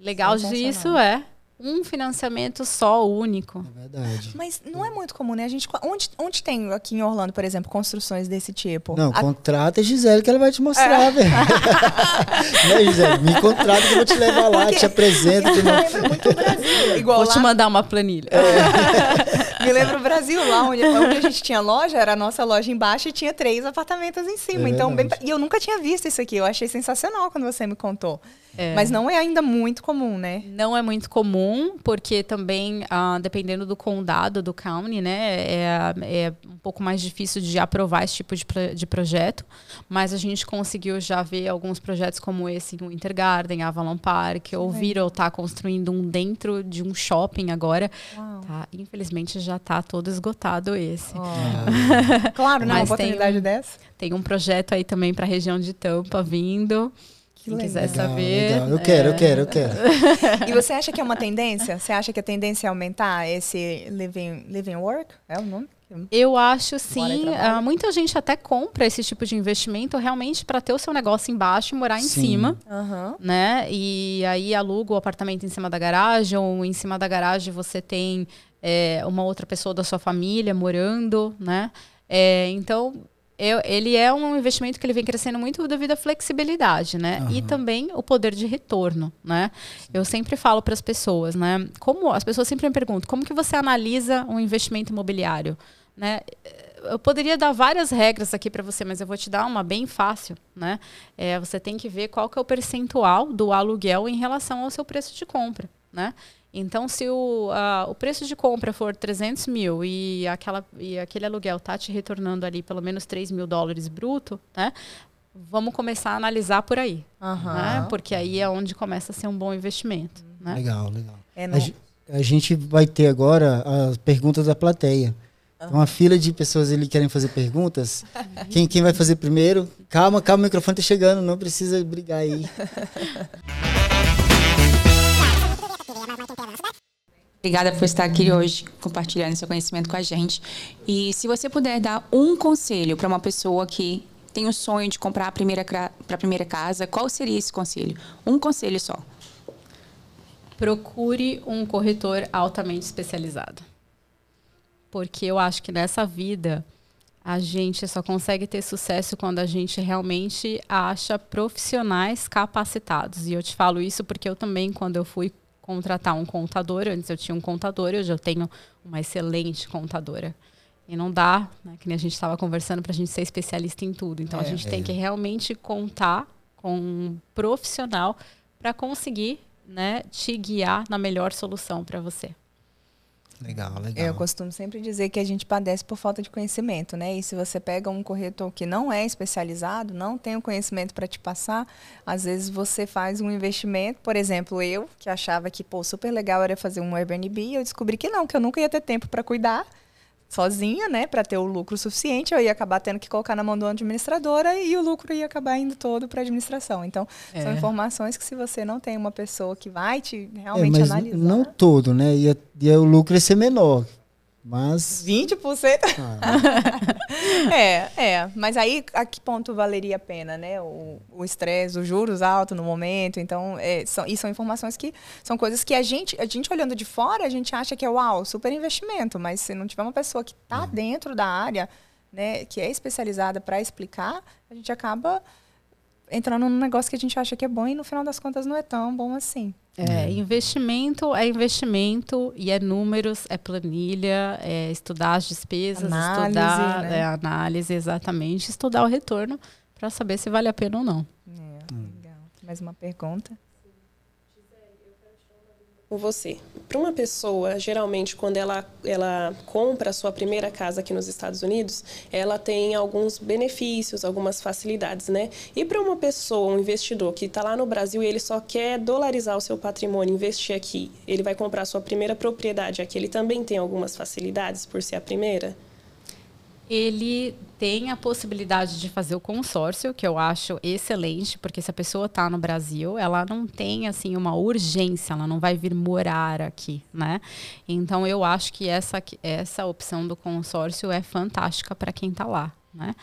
Speaker 3: Legal disso é um financiamento só, único.
Speaker 1: É verdade.
Speaker 2: Mas não é muito comum, né? A gente, onde, onde tem aqui em Orlando, por exemplo, construções desse tipo?
Speaker 1: Não,
Speaker 2: a...
Speaker 1: contrata a Gisele que ela vai te mostrar, é. velho. né, Gisele? Me contrata que eu vou te levar lá, porque, te apresento.
Speaker 2: Porque me lembra muito Brasil. Igual
Speaker 3: vou
Speaker 2: lá...
Speaker 3: te mandar uma planilha.
Speaker 2: É. me lembra o Brasil, lá onde, onde, a gente tinha loja, era a nossa loja embaixo e tinha três apartamentos em cima. É então, bem, e eu nunca tinha visto isso aqui. Eu achei sensacional quando você me contou. É. Mas não é ainda muito comum, né?
Speaker 3: Não é muito comum, porque também, ah, dependendo do condado, do county, né, é, é, um pouco mais difícil de aprovar esse tipo de, de projeto. Mas a gente conseguiu já ver alguns projetos como esse em Winter Garden, Avalon Park, ou Viro está construindo um dentro de um shopping agora. Tá, infelizmente já está todo esgotado esse.
Speaker 2: Oh. claro, né? Uma oportunidade
Speaker 3: tem
Speaker 2: dessa.
Speaker 3: Tem um projeto aí também para a região de Tampa vindo. Que Quem quiser legal, saber.
Speaker 1: Legal. Eu quero, é... eu quero, eu quero.
Speaker 2: e você acha que é uma tendência? Você acha que a tendência é aumentar esse living, living work? É o nome?
Speaker 3: Eu acho sim. Uh, muita gente até compra esse tipo de investimento realmente para ter o seu negócio embaixo e morar em sim. cima.
Speaker 2: Uhum.
Speaker 3: Né? E aí aluga o apartamento em cima da garagem, ou em cima da garagem você tem é, uma outra pessoa da sua família morando, né? É, então, eu, ele é um investimento que ele vem crescendo muito devido à flexibilidade, né? Uhum. E também o poder de retorno, né? Eu sempre falo para as pessoas, né? Como as pessoas sempre me perguntam, como que você analisa um investimento imobiliário, né? Eu poderia dar várias regras aqui para você, mas eu vou te dar uma bem fácil, né? É, você tem que ver qual que é o percentual do aluguel em relação ao seu preço de compra, né? Então, se o, uh, o preço de compra for 300 mil e, aquela, e aquele aluguel está te retornando ali pelo menos 3 mil dólares bruto, né? Vamos começar a analisar por aí.
Speaker 2: Uhum.
Speaker 3: Né? Porque aí é onde começa a ser um bom investimento. Né?
Speaker 1: Legal, legal. É no... a, a, gente vai ter agora as perguntas da plateia. Uhum. Uma fila de pessoas ali querem fazer perguntas. quem, quem vai fazer primeiro? Calma, calma, o microfone está chegando, não precisa brigar aí.
Speaker 4: Obrigada por estar aqui hoje compartilhando seu conhecimento com a gente. E se você puder dar um conselho para uma pessoa que tem o sonho de comprar a primeira para a primeira casa, qual seria esse conselho? Um conselho só.
Speaker 3: Procure um corretor altamente especializado. Porque eu acho que nessa vida A gente só consegue ter sucesso quando a gente realmente acha profissionais capacitados. E eu te falo isso porque eu também, quando eu fui contratar um contador, antes eu tinha um contador, hoje eu tenho uma excelente contadora. E não dá, né, que nem a gente estava conversando, para a gente ser especialista em tudo. Então é, a gente é. tem que realmente contar com um profissional para conseguir né, te guiar na melhor solução para você.
Speaker 1: Legal, legal.
Speaker 2: Eu costumo sempre dizer que a gente padece por falta de conhecimento, né? E se você pega um corretor que não é especializado, não tem o conhecimento para te passar, às vezes você faz um investimento, por exemplo, eu, que achava que, pô, super legal era fazer um Airbnb, eu descobri que não, que eu nunca ia ter tempo para cuidar sozinha, né, para ter o lucro suficiente, eu ia acabar tendo que colocar na mão do administradora e o lucro ia acabar indo todo para a administração. Então, é. são informações que se você não tem uma pessoa que vai te realmente é, mas analisar.
Speaker 1: Não todo, né? Ia, ia o lucro ia ser menor. Mas.
Speaker 2: 20%? Ah. é, é. Mas aí a que ponto valeria a pena, né? O estresse, os juros altos no momento. Então, é, são, e são informações que são coisas que a gente, a gente olhando de fora, a gente acha que é uau, super investimento. Mas se não tiver uma pessoa que está uhum. dentro da área, né, que é especializada para explicar, a gente acaba entrando num negócio que a gente acha que é bom e no final das contas não é tão bom assim.
Speaker 3: É, investimento é investimento e é números, é planilha, é estudar as despesas, análise, estudar né? é, análise, exatamente, estudar o retorno para saber se vale a pena ou não.
Speaker 2: É, legal. Mais uma pergunta?
Speaker 5: Com você. Para uma pessoa, geralmente, quando ela, ela compra a sua primeira casa aqui nos Estados Unidos, ela tem alguns benefícios, algumas facilidades, né? E para uma pessoa, um investidor que está lá no Brasil e ele só quer dolarizar o seu patrimônio, investir aqui, ele vai comprar a sua primeira propriedade aqui, ele também tem algumas facilidades por ser a primeira?
Speaker 3: Ele tem a possibilidade de fazer o consórcio, que eu acho excelente, porque se a pessoa está no Brasil, ela não tem assim uma urgência, ela não vai vir morar aqui, né? Então eu acho que essa, essa opção do consórcio é fantástica para quem está lá. Né?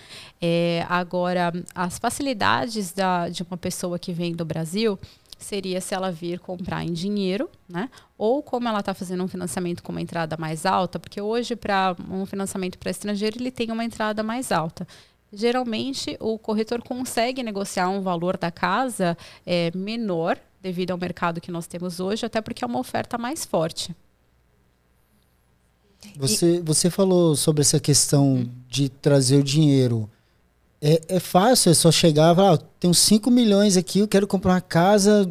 Speaker 3: É, agora, as facilidades da, de uma pessoa que vem do Brasil, seria se ela vir comprar em dinheiro, né? Ou como ela está fazendo um financiamento com uma entrada mais alta, porque hoje para um financiamento para estrangeiro ele tem uma entrada mais alta. Geralmente o corretor consegue negociar um valor da casa é, menor devido ao mercado que nós temos hoje, até porque é uma oferta mais forte.
Speaker 1: Você, você falou sobre essa questão de trazer o dinheiro. É, é fácil, é só chegar e falar, ah, tenho 5 milhões aqui, eu quero comprar uma casa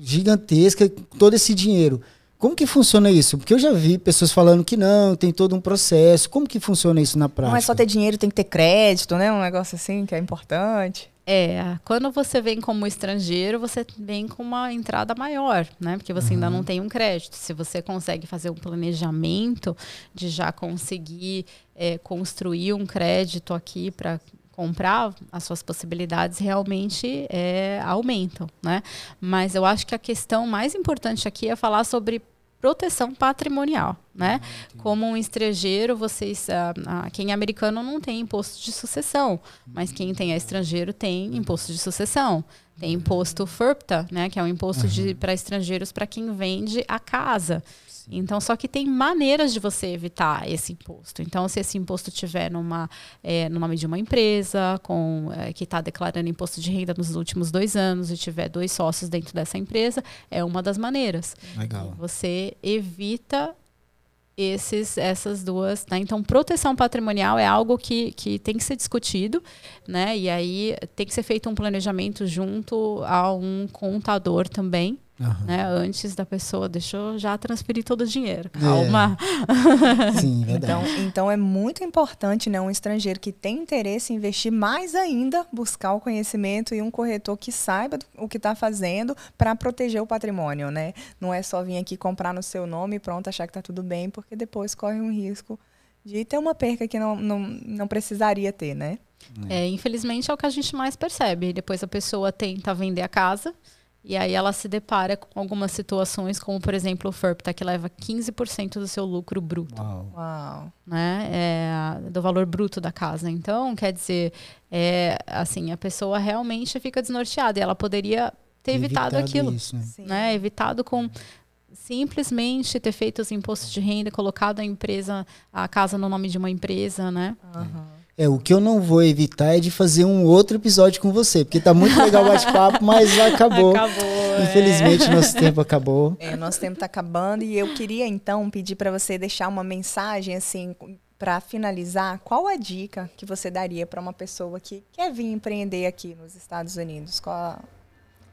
Speaker 1: gigantesca, todo esse dinheiro. Como que funciona isso? Porque eu já vi pessoas falando que não, tem todo um processo. Como que funciona isso na prática?
Speaker 2: Não é só ter dinheiro, tem que ter crédito, né? Um negócio assim que é importante.
Speaker 3: É, quando você vem como estrangeiro, você vem com uma entrada maior, né? Porque você uhum. ainda não tem um crédito. Se você consegue fazer um planejamento de já conseguir é, construir um crédito aqui para comprar, as suas possibilidades realmente é, aumentam, né? Mas eu acho que a questão mais importante aqui é falar sobre proteção patrimonial, né? Ah, Como um estrangeiro, vocês, ah, ah, quem é americano não tem imposto de sucessão, mas quem tem é estrangeiro tem imposto de sucessão. Tem imposto FIRPTA, né? Que é um imposto uhum. para estrangeiros para quem vende a casa. Então, só que tem maneiras de você evitar esse imposto. Então, se esse imposto tiver numa, é, no nome de uma empresa com, é, que está declarando imposto de renda nos últimos dois anos e tiver dois sócios dentro dessa empresa, é uma das maneiras.
Speaker 1: Legal.
Speaker 3: Você evita esses, essas duas. Né? Então, proteção patrimonial é algo que, que tem que ser discutido, né? E aí tem que ser feito um planejamento junto a um contador também, Uhum. Né, antes da pessoa, deixa eu já transferir todo o dinheiro. É. Calma.
Speaker 1: É. Sim,
Speaker 2: então, então é muito importante né, um estrangeiro que tem interesse em investir mais ainda, buscar o conhecimento e um corretor que saiba o que está fazendo para proteger o patrimônio. Né? Não é só vir aqui comprar no seu nome e pronto, achar que está tudo bem, porque depois corre um risco de ter uma perca que não, não, não precisaria ter, né?
Speaker 3: É, infelizmente é o que a gente mais percebe. Depois a pessoa tenta vender a casa e aí ela se depara com algumas situações, como por exemplo o FERPTA, que leva 15% do seu lucro bruto.
Speaker 1: Uau.
Speaker 2: Uau.
Speaker 3: Né? É, do valor bruto da casa. Então, quer dizer, é, assim, a pessoa realmente fica desnorteada. E ela poderia ter evitado, evitado aquilo. Isso, né? né? Evitado com simplesmente ter feito os impostos de renda, colocado a empresa, a casa no nome de uma empresa, né?
Speaker 1: Uhum. É, o que eu não vou evitar é de fazer um outro episódio com você, porque tá muito legal o bate-papo, mas acabou. Acabou. É. Infelizmente, é. nosso tempo acabou.
Speaker 2: É, nosso tempo tá acabando e eu queria então pedir para você deixar uma mensagem assim para finalizar, qual a dica que você daria para uma pessoa que quer vir empreender aqui nos Estados Unidos? Qual a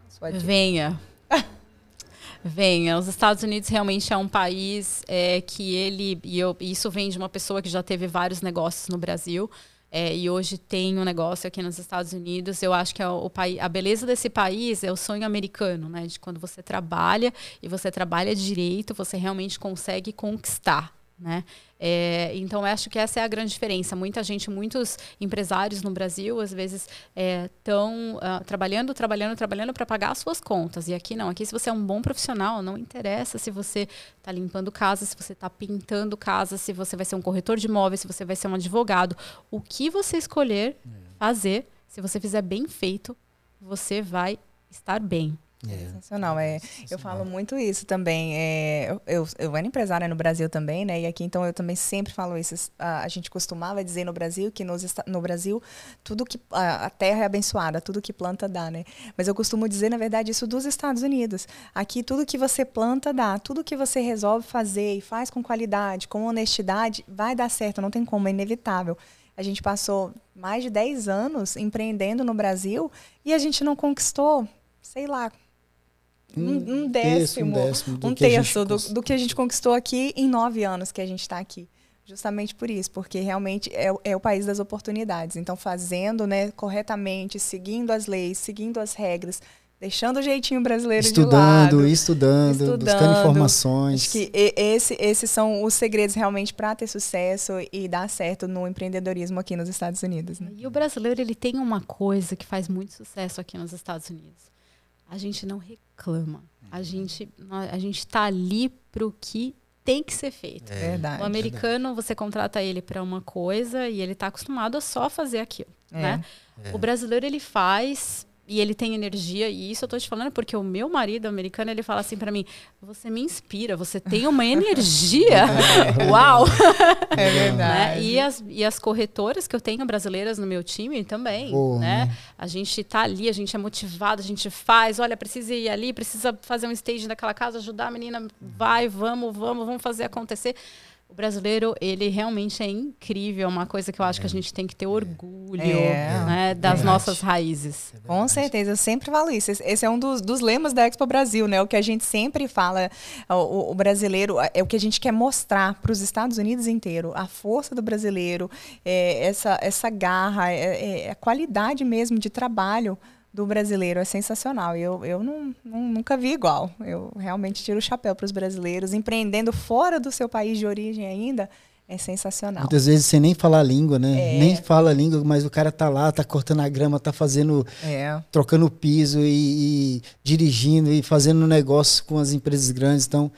Speaker 2: sua dica?
Speaker 3: Venha. Venha. Os Estados Unidos realmente é um país é, que ele. E eu, isso vem de uma pessoa que já teve vários negócios no Brasil. É, e hoje tem um negócio aqui nos Estados Unidos. Eu acho que é o, o a beleza desse país é o sonho americano, né? De quando você trabalha e você trabalha direito, você realmente consegue conquistar. Né? É, então, eu acho que essa é a grande diferença. Muita gente, muitos empresários no Brasil, às vezes, estão é, uh, trabalhando, trabalhando, trabalhando para pagar as suas contas. E aqui não. Aqui, se você é um bom profissional, não interessa se você está limpando casa, se você está pintando casa, se você vai ser um corretor de imóveis, se você vai ser um advogado. O que você escolher fazer, se você fizer bem feito, você vai estar bem.
Speaker 2: É. Sensacional. É, eu falo muito isso também. É, eu, eu, eu era empresária no Brasil também, né? E aqui então eu também sempre falo isso. A, a gente costumava dizer no Brasil que nos, no Brasil tudo que a, a, terra é abençoada, tudo que planta dá, né? Mas eu costumo dizer na verdade isso dos Estados Unidos. Aqui tudo que você planta dá, tudo que você resolve fazer e faz com qualidade, com honestidade, vai dar certo. Não tem como, é inevitável. A gente passou mais de 10 anos empreendendo no Brasil e a gente não conquistou, sei lá, um, um, décimo, um, décimo um terço do, do, que a gente conquistou aqui em nove anos que a gente está aqui. Justamente por isso, porque realmente é, é, o país das oportunidades. Então, fazendo né, corretamente, seguindo as leis, seguindo as regras, deixando o jeitinho brasileiro
Speaker 1: estudando,
Speaker 2: de lado.
Speaker 1: Estudando, estudando, buscando informações.
Speaker 2: Acho que esse, esses são os segredos realmente para ter sucesso e dar certo no empreendedorismo aqui nos Estados Unidos. Né?
Speaker 3: E o brasileiro ele tem uma coisa que faz muito sucesso aqui nos Estados Unidos a gente não reclama. A gente a gente está ali para o que tem que ser feito.
Speaker 2: É, verdade.
Speaker 3: O americano, verdade. você contrata ele para uma coisa e ele está acostumado a só fazer aquilo, é. né? É. O brasileiro ele faz e ele tem energia e isso eu tô te falando porque o meu marido americano ele fala assim para mim você me inspira você tem uma energia uau
Speaker 2: é verdade
Speaker 3: né? e, as, e as corretoras que eu tenho brasileiras no meu time também oh, né? né? a gente tá ali a gente é motivado a gente faz olha precisa ir ali precisa fazer um stage naquela casa ajudar a menina vai vamos vamos vamos fazer acontecer o brasileiro, ele realmente é incrível, é uma coisa que eu acho é. que a gente tem que ter orgulho é. né, das é nossas raízes.
Speaker 2: É Com certeza, eu sempre falo isso. Esse é um dos, dos lemas da Expo Brasil, né? O que a gente sempre fala, o, o brasileiro, é o que a gente quer mostrar para os Estados Unidos inteiro, a força do brasileiro, é, essa, essa garra, é, é a qualidade mesmo de trabalho do brasileiro é sensacional. Eu, eu não, não, nunca vi igual. Eu realmente tiro o chapéu para os brasileiros. Empreendendo fora do seu país de origem ainda é sensacional.
Speaker 1: Muitas vezes sem nem falar a língua, né? É. Nem fala a língua, mas o cara tá lá, tá cortando a grama, tá fazendo. É. trocando o piso e, e dirigindo e fazendo negócio com as empresas grandes. Então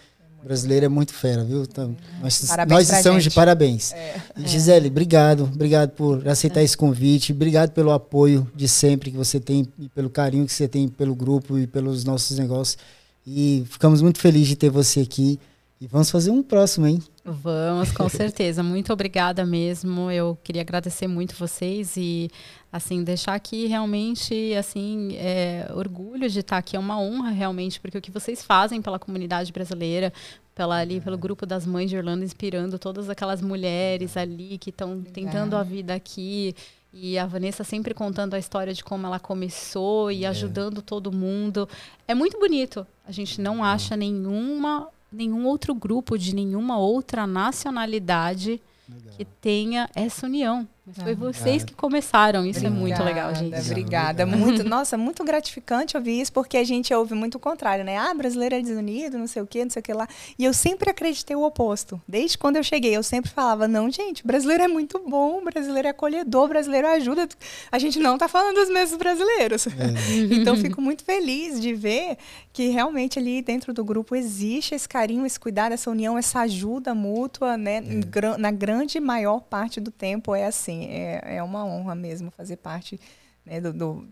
Speaker 1: brasileiro é muito fera, viu? Então, nós, nós estamos gente. de parabéns. É. Gisele, obrigado. Obrigado por aceitar é. esse convite. Obrigado pelo apoio de sempre que você tem e pelo carinho que você tem pelo grupo e pelos nossos negócios. E ficamos muito felizes de ter você aqui. E vamos fazer um próximo, hein?
Speaker 3: Vamos, com certeza. Muito obrigada mesmo. Eu queria agradecer muito vocês e assim deixar aqui realmente assim é, orgulho de estar aqui. É uma honra realmente porque o que vocês fazem pela comunidade brasileira, pela ali pelo grupo das mães de Irlanda, inspirando todas aquelas mulheres ali que estão tentando a vida aqui. E a Vanessa sempre contando a história de como ela começou e é. ajudando todo mundo. É muito bonito. A gente não acha nenhuma nenhum outro grupo de nenhuma outra nacionalidade Legal. que tenha essa união. Mas foi vocês que começaram. Isso obrigada, é muito legal, gente.
Speaker 2: Obrigada. Muito, nossa, muito gratificante ouvir isso, porque a gente ouve muito o contrário, né? Ah, brasileiro é desunido, não sei o quê, não sei o que lá. E eu sempre acreditei o oposto. Desde quando eu cheguei, eu sempre falava, não, gente, brasileiro é muito bom, brasileiro é acolhedor, brasileiro ajuda. A gente não está falando dos mesmos brasileiros. É. então, fico muito feliz de ver que realmente ali dentro do grupo existe esse carinho, esse cuidado, essa união, essa ajuda mútua, né? É. Na grande maior parte do tempo é assim assim, é, é uma honra mesmo fazer parte né, do, do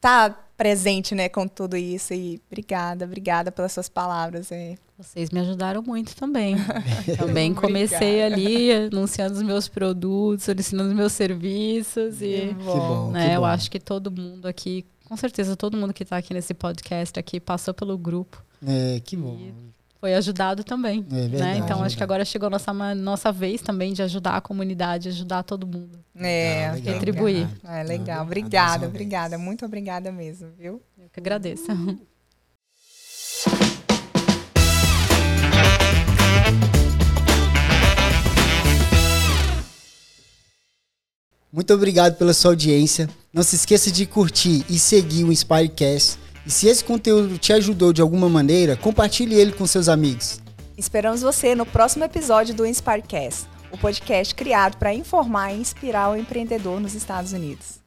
Speaker 2: tá presente, né, com tudo isso. E obrigada, obrigada pelas suas palavras. É.
Speaker 3: Vocês me ajudaram muito também. também comecei ali anunciando os meus produtos, ensinando os meus serviços. E,
Speaker 1: que bom,
Speaker 3: né,
Speaker 1: que
Speaker 3: eu
Speaker 1: bom.
Speaker 3: acho que todo mundo aqui, com certeza todo mundo que está aqui nesse podcast aqui passou pelo grupo.
Speaker 1: É, que bom.
Speaker 3: Foi ajudado também.
Speaker 1: É
Speaker 3: né?
Speaker 1: verdade,
Speaker 3: Então acho que agora chegou a nossa, nossa vez também de ajudar a comunidade, ajudar todo mundo.
Speaker 2: É,
Speaker 1: Ah, legal,
Speaker 3: retribuir.
Speaker 1: verdade.
Speaker 2: É legal.
Speaker 1: Ah,
Speaker 2: Obrigada,
Speaker 1: vez.
Speaker 2: obrigada. Muito obrigada mesmo, viu?
Speaker 3: Eu que agradeço.
Speaker 1: Muito obrigado pela sua audiência. Não se esqueça de curtir e seguir o Inspirecast. E se esse conteúdo te ajudou de alguma maneira, compartilhe ele com seus amigos.
Speaker 2: Esperamos você no próximo episódio do Inspirecast, o podcast criado para informar e inspirar o empreendedor nos Estados Unidos.